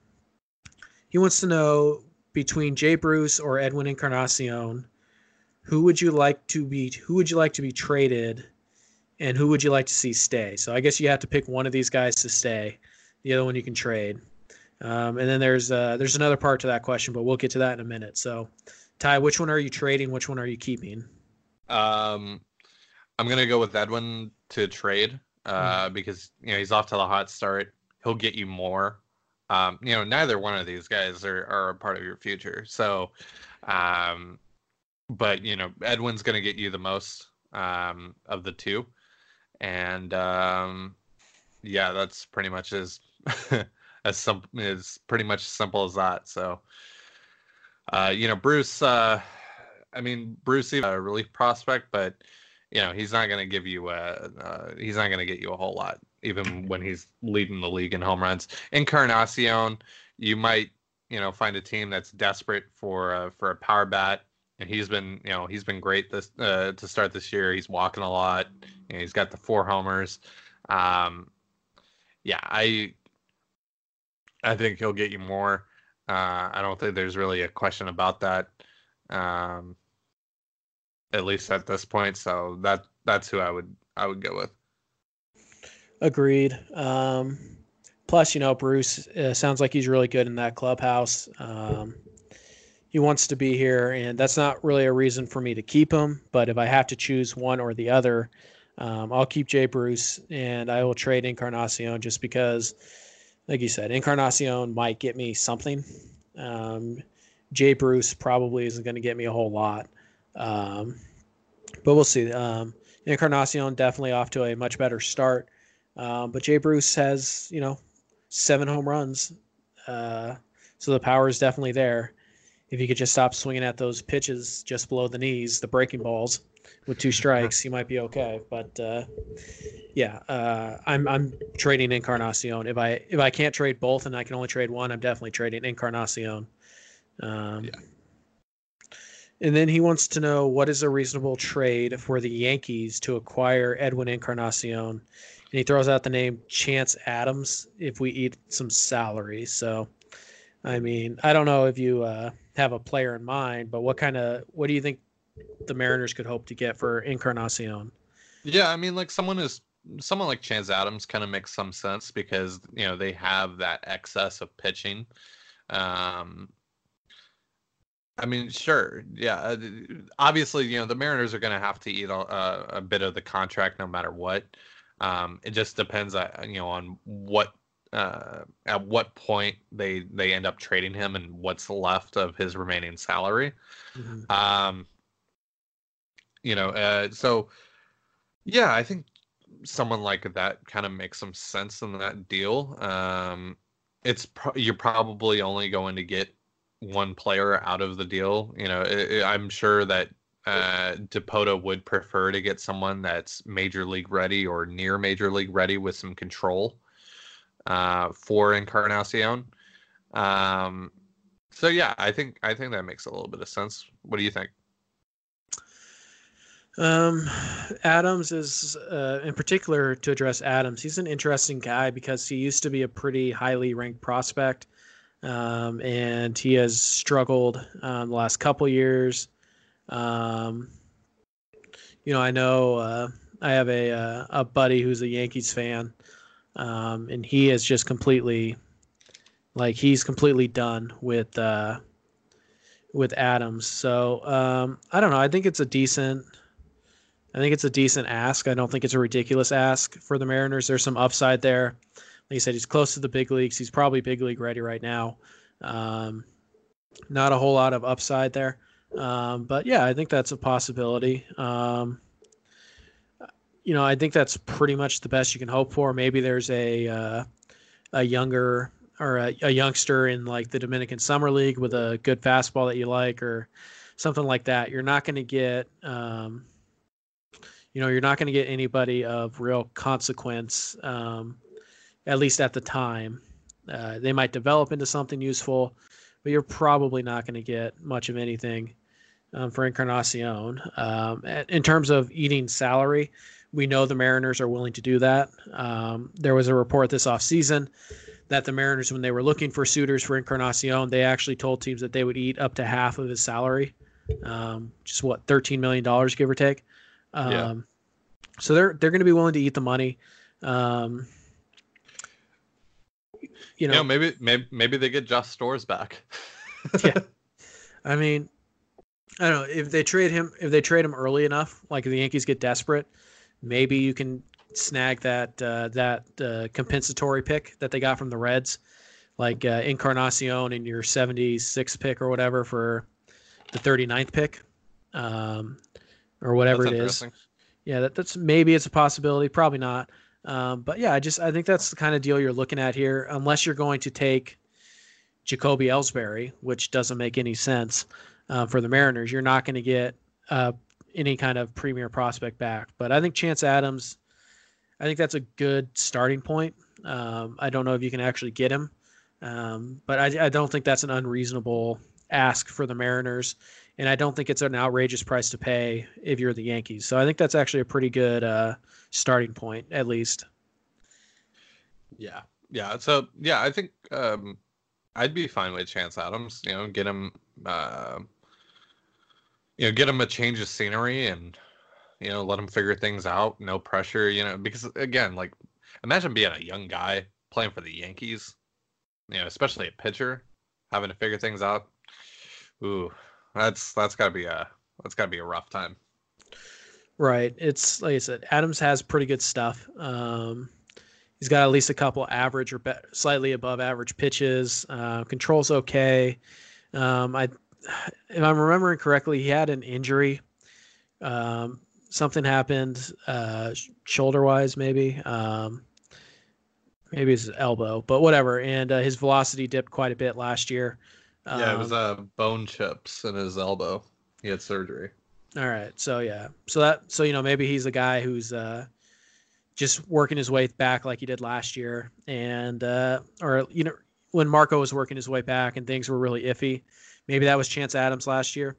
he wants to know between Jay Bruce or Edwin Encarnacion, who would you like to be? Who would you like to be traded, and who would you like to see stay? So, I guess you have to pick one of these guys to stay. The other one you can trade. Um, and then there's uh, there's another part to that question, but we'll get to that in a minute. So, Ty, which one are you trading? Which one are you keeping? Um, I'm gonna go with Edwin to trade uh, because you know he's off to the hot start. He'll get you more. Um, you know, neither one of these guys are, are a part of your future. So, um, but you know, Edwin's gonna get you the most um, of the two, and um, yeah, that's pretty much as as some is pretty much simple as that. So, uh, you know, Bruce. Uh, I mean, Bruce is a relief prospect, but you know he's not going to give you a uh, he's not going to get you a whole lot even when he's leading the league in home runs encarnacion you might you know find a team that's desperate for uh, for a power bat and he's been you know he's been great this uh, to start this year he's walking a lot know, he's got the four homers um yeah i i think he'll get you more uh i don't think there's really a question about that um at least at this point. So that that's who I would I would go with. Agreed. Um, plus, you know, Bruce uh, sounds like he's really good in that clubhouse. Um, he wants to be here, and that's not really a reason for me to keep him. But if I have to choose one or the other, um, I'll keep Jay Bruce, and I will trade Encarnacion just because, like you said, Encarnacion might get me something. Um, Jay Bruce probably isn't going to get me a whole lot. Um, but we'll see. Um, Encarnacion definitely off to a much better start. Um, but Jay Bruce has, you know, seven home runs. Uh, so the power is definitely there. If he could just stop swinging at those pitches just below the knees, the breaking balls with two strikes, he might be okay. But uh, yeah, uh, I'm I'm trading Encarnacion. If I if I can't trade both and I can only trade one, I'm definitely trading Encarnacion. Um, Yeah. And then he wants to know what is a reasonable trade for the Yankees to acquire Edwin Encarnacion. And he throws out the name Chance Adams if we eat some salary. So, I mean, I don't know if you uh, have a player in mind, but what kind of what do you think the Mariners could hope to get for Encarnacion? Yeah, I mean, like someone is someone like Chance Adams kind of makes some sense because you know they have that excess of pitching. Um, I mean, sure, yeah. uh, Obviously, you know the Mariners are going to have to eat a, a bit of the contract no matter what. Um, it just depends, uh, you know, on what uh, at what point they they end up trading him and what's left of his remaining salary. Um, you know, uh, so yeah, I think someone like that kind of makes some sense in that deal. Um, it's pro- you're probably only going to get one player out of the deal. You know, i i I'm sure that uh, Dipoto would prefer to get someone that's major league ready or near major league ready with some control uh, for Encarnacion. Um, so yeah, I think I think that makes a little bit of sense. What do you think? Um, Adams is, uh, in particular, to address Adams, he's an interesting guy because he used to be a pretty highly ranked prospect, um, and he has struggled um, the last couple years. Um, you know, I know uh, I have a uh, a buddy who's a Yankees fan, um, and he has just completely like he's completely done with uh, with Adams. So um, I don't know. I think it's a decent. I think it's a decent ask. I don't think it's a ridiculous ask for the Mariners. There's some upside there. Like you said, he's close to the big leagues. He's probably big league ready right now. Um, not a whole lot of upside there. Um, but yeah, I think that's a possibility. Um, you know, I think that's pretty much the best you can hope for. Maybe there's a uh, a younger or a, a, youngster in like the Dominican Summer League with a good fastball that you like, or something like that. You're not going to get, um, you know, you're not going to get anybody of real consequence, um, at least at the time. Uh, they might develop into something useful, but you're probably not going to get much of anything um, for Encarnacion. Um, in terms of eating salary, we know the Mariners are willing to do that. Um, there was a report this offseason that the Mariners, when they were looking for suitors for Encarnacion, they actually told teams that they would eat up to half of his salary, um, just what thirteen million dollars, give or take. Um, yeah. So they're they're going to be willing to eat the money. Um, you know, maybe maybe maybe they get Josh Stores back. yeah, I mean, I don't know if they trade him if they trade him early enough, like if the Yankees get desperate, maybe you can snag that uh, that uh, compensatory pick that they got from the Reds, like uh, Encarnacion in your 76th pick or whatever for the 39th pick, um, or whatever that's it is. Yeah, that, that's maybe it's a possibility. Probably not. Um, but yeah, I just I think that's the kind of deal you're looking at here, unless you're going to take Jacoby Ellsbury, which doesn't make any sense uh, for the Mariners. You're not going to get uh, any kind of premier prospect back. But I think Chance Adams, I think that's a good starting point. Um, I don't know if you can actually get him, um, but I, I, don't think that's an unreasonable ask for the Mariners, and I don't think it's an outrageous price to pay if you're the Yankees. So I think that's actually a pretty good uh, starting point, at least. Yeah, yeah. So yeah, I think um, I'd be fine with Chance Adams. You know, get him. Uh, you know, get him a change of scenery and you know let him figure things out. No pressure. You know, because again, like imagine being a young guy playing for the Yankees. You know, especially a pitcher having to figure things out. Ooh, that's that's gotta be a that's gotta be a rough time. Right. It's like I said, Adams has pretty good stuff. Um, he's got at least a couple average or be- slightly above average pitches. Uh, controls okay. Um, I if I'm remembering correctly, he had an injury. Um, something happened, uh, shoulder wise, maybe. Um, maybe his elbow, but whatever. And uh, his velocity dipped quite a bit last year. Um, yeah, it was uh, bone chips in his elbow. He had surgery. All right, so yeah, so that so you know maybe he's a guy who's uh, just working his way back like he did last year, and uh, or you know when Marco was working his way back and things were really iffy Maybe that was Chance Adams last year.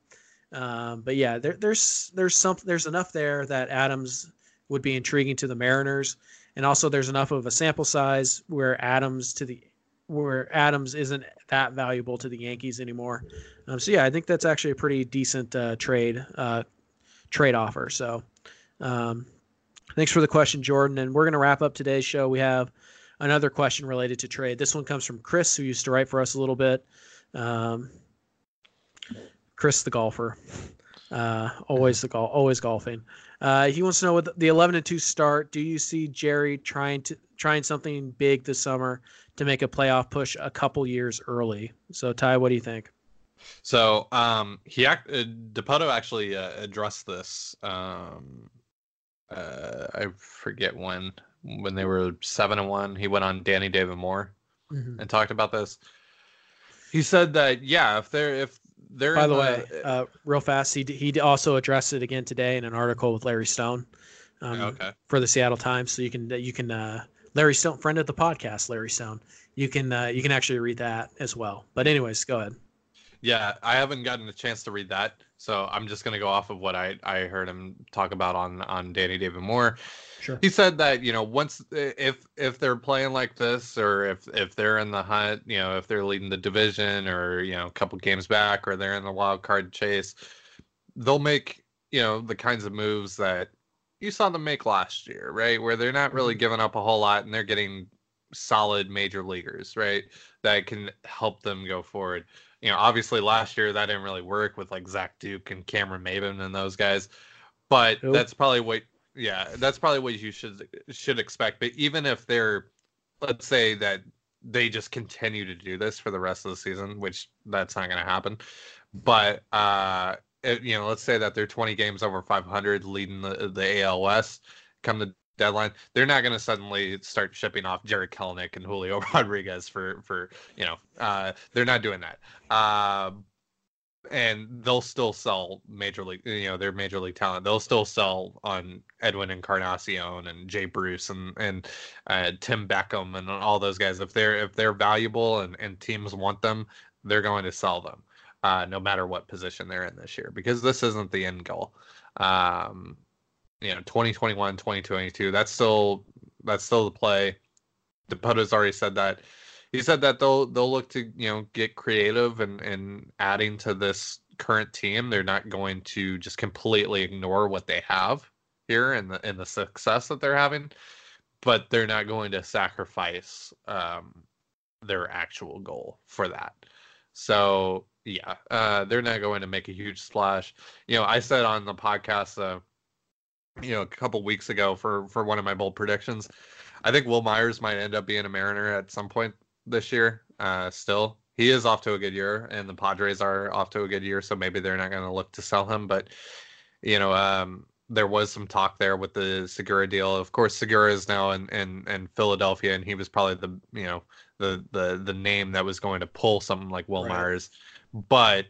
Um, but yeah, there, there's there's some there's enough there that Adams would be intriguing to the Mariners, and also there's enough of a sample size where Adams to the where Adams isn't that valuable to the Yankees anymore. Um, so yeah, I think that's actually a pretty decent uh, trade uh, trade offer. So um, thanks for the question, Jordan. And we're gonna wrap up today's show. We have another question related to trade. This one comes from Chris, who used to write for us a little bit. Um, Chris the golfer. Uh, always the golf, always golfing. Uh, he wants to know with the 11 and 2 start, do you see Jerry trying to trying something big this summer to make a playoff push a couple years early? So Ty, what do you think? So um, he act, uh, Dipoto actually uh, addressed this. Um, uh, I forget when when they were seven and one. He went on Danny David Moore mm-hmm. and talked about this. He said that yeah, if they're if they're by the, the way, uh, real fast, he he also addressed it again today in an article with Larry Stone. Um, okay. For the Seattle Times, so you can you can uh, Larry Stone, friend of the podcast, Larry Stone. You can uh, you can actually read that as well. But anyways, go ahead. Yeah, I haven't gotten a chance to read that, so I'm just gonna go off of what I I heard him talk about on on Danny David Moore. Sure. He said that you know once if if they're playing like this or if if they're in the hunt, you know if they're leading the division or you know a couple games back or they're in the wild card chase, they'll make you know the kinds of moves that you saw them make last year, right? Where they're not really mm-hmm. giving up a whole lot and they're getting solid major leaguers, right? That can help them go forward. You know, obviously last year that didn't really work with like Zach Duke and Cameron Maybin and those guys, but Who? that's probably what yeah, that's probably what you should should expect. But even if they're let's say that they just continue to do this for the rest of the season, which that's not going to happen. But uh, it, you know, let's say that they're 20 games over 500, leading the the AL West come the deadline. They're not going to suddenly start shipping off Jarred Kelenic and Julio Rodriguez for for you know, uh, they're not doing that. Uh, and they'll still sell major league, you know, their major league talent. They'll still sell on Edwin Encarnacion and Jay Bruce and and uh, Tim Beckham and all those guys. If they're if they're valuable and and teams want them, they're going to sell them, uh, no matter what position they're in this year, because this isn't the end goal. Um, you know, 2021, 2022, that's still that's still the play. Dipoto's already said that he said that they'll they'll look to you know get creative and and adding to this current team. They're not going to just completely ignore what they have here and the and the success that they're having, but they're not going to sacrifice um, their actual goal for that. So yeah, uh, they're not going to make a huge splash. You know, I said on the podcast, uh, you know, a couple weeks ago for for one of my bold predictions. I think Wil Myers might end up being a Mariner at some point this year. Uh, still, he is off to a good year, and the Padres are off to a good year, so maybe they're not going to look to sell him. But you know, um, there was some talk there with the Segura deal. Of course, Segura is now in, in in Philadelphia, and he was probably the you know the the the name that was going to pull something like Wil Right. Myers. But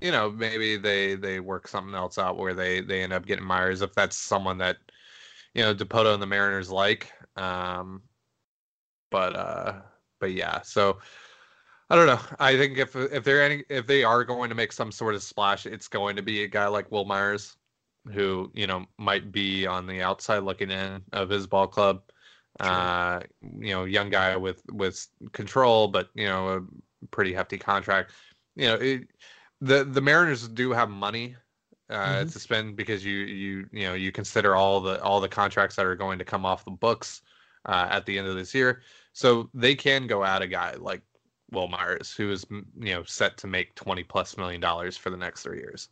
you know, maybe they they work something else out where they they end up getting Myers if that's someone that you know Dipoto and the Mariners like. Um, but uh, but yeah, so I don't know. I think if if they're any if they are going to make some sort of splash, it's going to be a guy like Will Myers, who you know might be on the outside looking in of his ball club. Sure. Uh, you know, young guy with with control, but you know, a pretty hefty contract. You know, it, the the Mariners do have money uh, Mhm. to spend because you you you know you consider all the all the contracts that are going to come off the books uh, at the end of this year, so they can go at a guy like Wil Myers, who is you know set to make twenty plus million dollars for the next three years.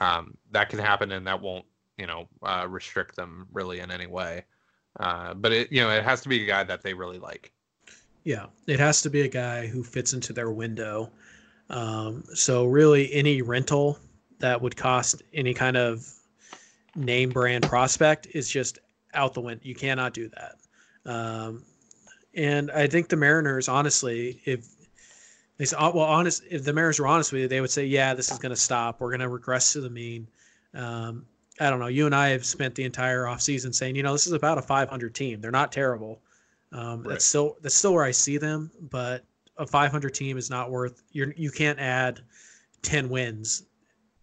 Um, that can happen, and that won't you know uh, restrict them really in any way. Uh, but it you know it has to be a guy that they really like. Yeah, it has to be a guy who fits into their window. Um, so really, any rental that would cost any kind of name brand prospect is just out the window. You cannot do that. Um, and I think the Mariners, honestly, if they say, well, honest, if the Mariners were honest with you, they would say, yeah, this is going to stop. We're going to regress to the mean. Um, I don't know. You and I have spent the entire offseason saying, you know, this is about a 500 team. They're not terrible. Um, Right. That's still that's still where I see them, but a 500 team is not worth. You you can't add 10 wins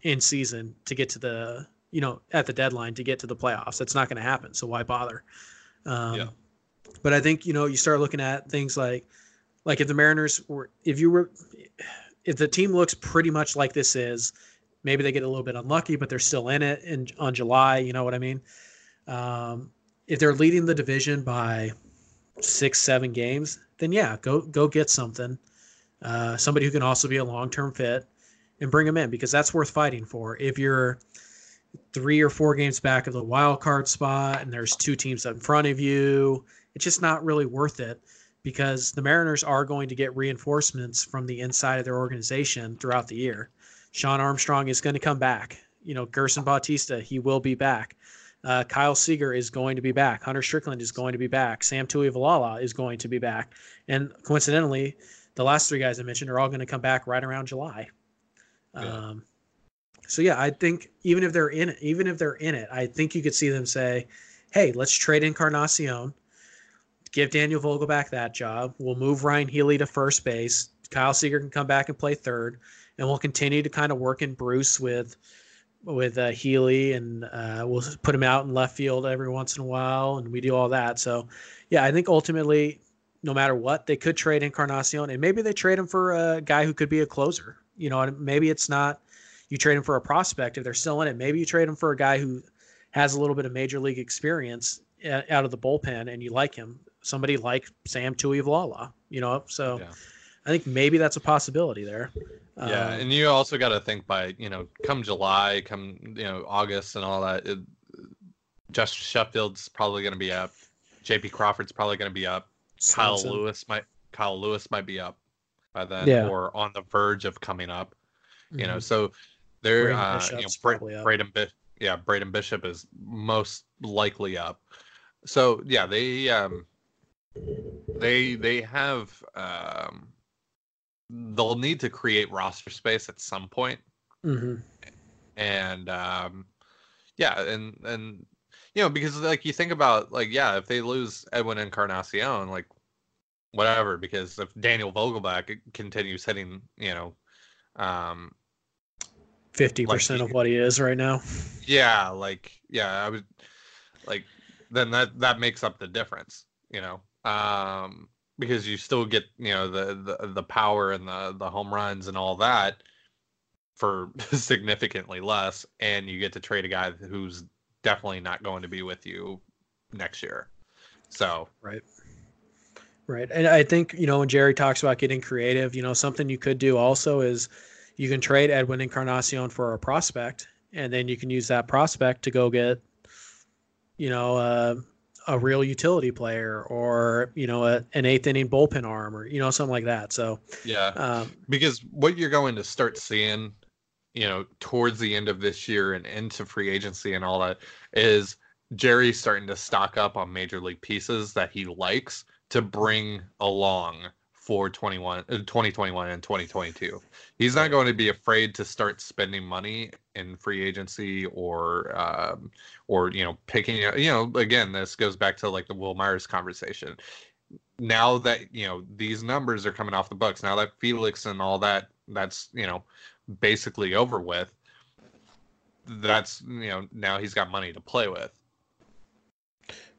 in season to get to the you know at the deadline to get to the playoffs. That's not going to happen. So why bother? Um, Yeah. But I think you know you start looking at things like like if the Mariners were if you were if the team looks pretty much like this is maybe they get a little bit unlucky but they're still in it in on July you know what I mean um, if they're leading the division by six seven games then yeah go go get something uh, somebody who can also be a long-term fit and bring them in because that's worth fighting for if you're three or four games back of the wild card spot and there's two teams in front of you it's just not really worth it because the Mariners are going to get reinforcements from the inside of their organization throughout the year. Shawn Armstrong is going to come back. You know, Gerson Bautista, he will be back. Uh, Kyle Seager is going to be back. Hunter Strickland is going to be back. Sam Tuivailala is going to be back. And coincidentally, the last three guys I mentioned are all going to come back right around July. Yeah. Um, so yeah, I think even if they're in it, even if they're in it, I think you could see them say, "Hey, let's trade Encarnacion, give Daniel Vogelbach that job. We'll move Ryon Healy to first base. Kyle Seager can come back and play third, and we'll continue to kind of work in Bruce with with uh, Healy, and uh, we'll put him out in left field every once in a while, and we do all that. So, yeah, I think ultimately, no matter what, they could trade Encarnacion, and maybe they trade him for a guy who could be a closer. You know, and maybe it's not you trade him for a prospect if they're still in it. Maybe you trade him for a guy who has a little bit of major league experience uh, out of the bullpen and you like him. somebody like Sam Tuivailala, you know. So Yeah. I think maybe that's a possibility there. Yeah, Um, and you also got to think by you know, come July, come you know August and all that. It, Justus Sheffield's probably going to be up. J.P. Crawford's probably going to be up. Kyle Lewis might Kyle Lewis might be up by then, Yeah. or on the verge of coming up. You know, Mhm. so they're Braden uh, you know Bra- Braden Bi- yeah Braden Bishop is most likely up. So yeah, they um they they have um they'll need to create roster space at some point Mhm. and um yeah and and you know because like you think about like yeah if they lose edwin encarnacion like whatever because if daniel vogelbach continues hitting you know um fifty percent of what he is right now. yeah like yeah i would like then that that makes up the difference you know um because you still get you know the the, the power and the the home runs and all that for significantly less and you get to trade a guy who's definitely not going to be with you next year so Right. Right. And I think, you know, when Jerry talks about getting creative, you know, something you could do also is you can trade Edwin Encarnacion for a prospect, and then you can use that prospect to go get, you know, uh, a real utility player or, you know, a, an eighth inning bullpen arm or, you know, something like that. So, yeah. um, because what you're going to start seeing you know towards the end of this year and into free agency and all that is Jerry starting to stock up on major league pieces that he likes to bring along for 21 uh, 2021 and 2022 he's not going to be afraid to start spending money in free agency or um, or you know picking you know again this goes back to like the wil myers conversation now that you know these numbers are coming off the books now that felix and all that that's you know basically over with that's you know now he's got money to play with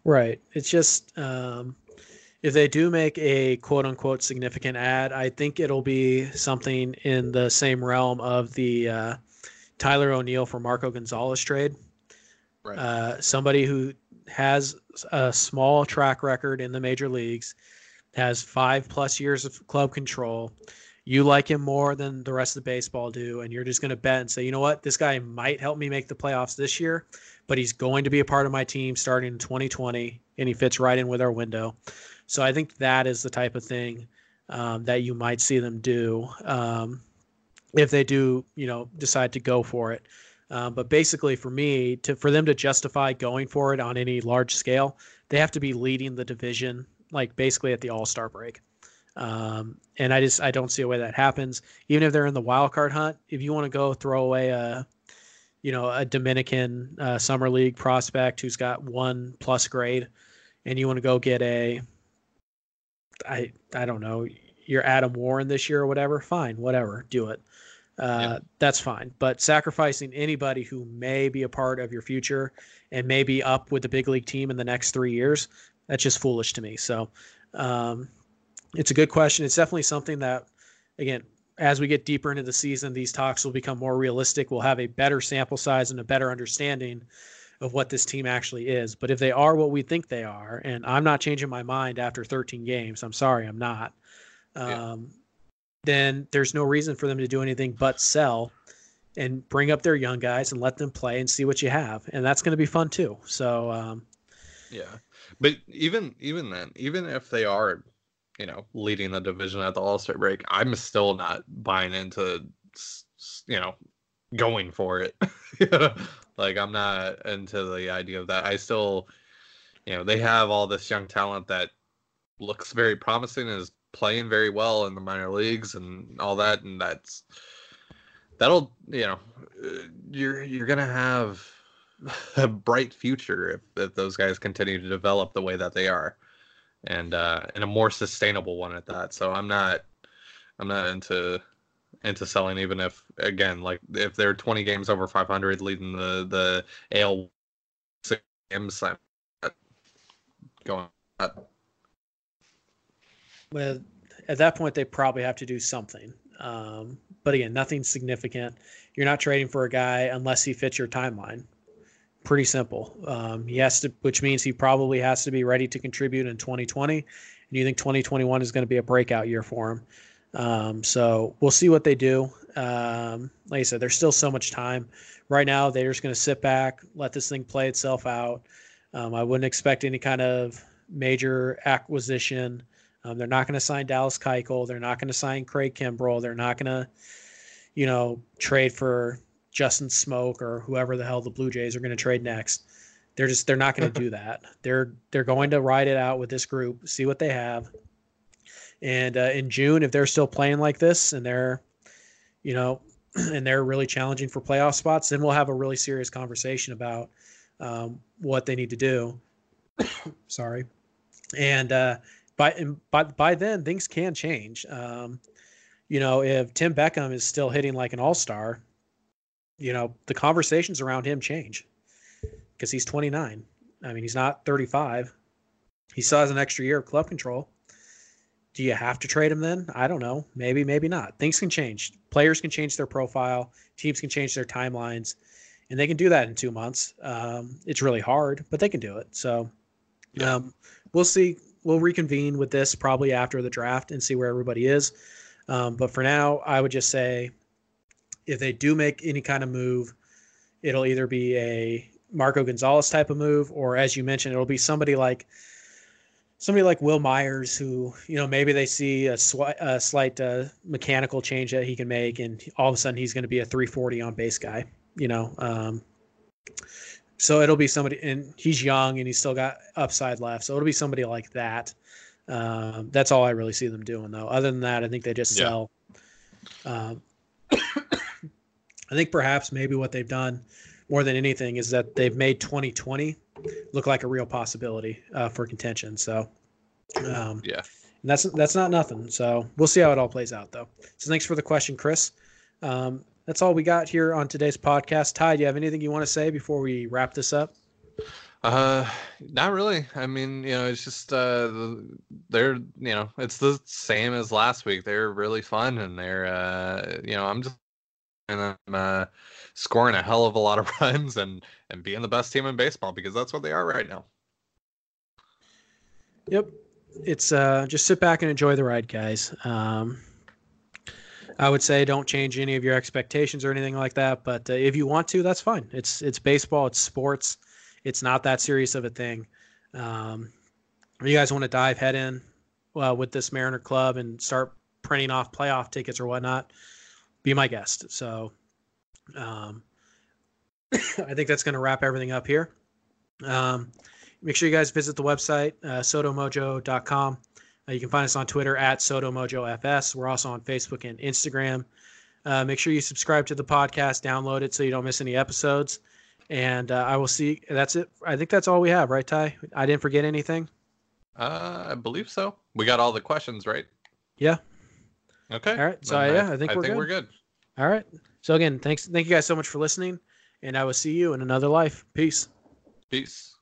Right. It's just um, if they do make a quote unquote significant ad, I think it'll be something in the same realm of the uh, Tyler O'Neill for Marco Gonzalez trade. Right. Uh, somebody who has a small track record in the major leagues, has five plus years of club control. You like him more than the rest of the baseball do, and you're just going to bet and say, you know what, this guy might help me make the playoffs this year but he's going to be a part of my team starting in 2020, and he fits right in with our window. So I think that is the type of thing um, that you might see them do um, if they do, you know, decide to go for it. Um, but basically, for me, to for them to justify going for it on any large scale, they have to be leading the division, like basically at the All Star break. Um, and I just I don't see a way that happens. Even if they're in the wild card hunt, if you want to go throw away a you know, a Dominican uh, summer league prospect who's got one plus grade, and you want to go get a, I I don't know, your Adam Warren this year or whatever. Fine, whatever, do it. Uh, That's fine. But sacrificing anybody who may be a part of your future and may be up with the big league team in the next three years, that's just foolish to me. So, um, it's a good question. It's definitely something that, again, as we get deeper into the season, these talks will become more realistic. We'll have a better sample size and a better understanding of what this team actually is. But if they are what we think they are, and I'm not changing my mind after 13 games, I'm sorry, I'm not. Um, Yeah. Then there's no reason for them to do anything but sell and bring up their young guys and let them play and see what you have, and that's going to be fun too. So um, yeah but even even then even if they are you know leading the division at the all-star break i'm still not buying into you know going for it like i'm not into the idea of that i still you know they have all this young talent that looks very promising and is playing very well in the minor leagues and all that and that's that'll you know uh, you're you're gonna have a bright future if, if those guys continue to develop the way that they are and uh and a more sustainable one at that so i'm not i'm not into into selling even if again like if they're 20 games over 500 leading the the al six games I'm going up. Well, at that point, they probably have to do something. Um, but again, nothing significant. You're not trading for a guy unless he fits your timeline. pretty simple. Um, he has to, which means he probably has to be ready to contribute in 2020. And you think 2021 is going to be a breakout year for him. Um, so we'll see what they do. Um, like I said, there's still so much time. Right now, they're just going to sit back, let this thing play itself out. Um, I wouldn't expect any kind of major acquisition. Um, they're not going to sign Dallas Keuchel. They're not going to sign Craig Kimbrel. They're not going to, you know, trade for Justin Smoak or whoever the hell the Blue Jays are going to trade next. They're just they're not going to do that. They're they're going to ride it out with this group, see what they have, and uh, in June, if they're still playing like this and they're, you know, and they're really challenging for playoff spots, then we'll have a really serious conversation about um, what they need to do. Sorry, and uh, by and by by then things can change. Um, you know, if Tim Beckham is still hitting like an all star, you know, the conversations around him change because he's 29. I mean, he's not 35. He still has an extra year of club control. Do you have to trade him then? I don't know. Maybe, maybe not. Things can change. Players can change their profile. Teams can change their timelines, and they can do that in two months. Um, it's really hard, but they can do it. So um, we'll see. We'll reconvene with this probably after the draft and see where everybody is. Um, but for now, I would just say if they do make any kind of move, it'll either be a Marco Gonzalez type of move, or as you mentioned, it'll be somebody like somebody like Wil Myers, who you know maybe they see a, sw- a slight uh, mechanical change that he can make, and all of a sudden he's going to be a 340 on base guy. You know, um, so it'll be somebody, and he's young and he's still got upside left, so it'll be somebody like that. Um, that's all I really see them doing, though. Other than that, I think they just Yeah. sell. Um, I think perhaps maybe what they've done more than anything is that they've made 2020 look like a real possibility uh, for contention. So, um, Yeah. and that's that's not nothing. So we'll see how it all plays out, though. So thanks for the question, Chris. Um, that's all we got here on today's podcast. Ty, do you have anything you want to say before we wrap this up? Uh, not really. I mean, you know, it's just uh, they're you know, it's the same as last week. They're really fun, and they're uh, you know, I'm just and I'm uh, scoring a hell of a lot of runs and and being the best team in baseball because that's what they are right now. Yep. It's uh just sit back and enjoy the ride, guys. Um I would say don't change any of your expectations or anything like that, but uh, if you want to, that's fine. It's it's baseball, it's sports. It's not that serious of a thing. Um if you guys want to dive head in well with this Mariner club and start printing off playoff tickets or whatnot, be my guest. So um I think that's going to wrap everything up here. Um, make sure you guys visit the website uh, sodomojo.com uh, you can find us on twitter at sodomojofs we're also on facebook and instagram uh, make sure you subscribe to the podcast download it so you don't miss any episodes and uh, i will see that's it i think that's all we have right ty i didn't forget anything Uh, I believe so. We got all the questions right. Yeah. Okay. All right, so, Then yeah, I think I we're think good. we're good. all right so again thanks thank you guys so much for listening and i will see you in another life peace Peace.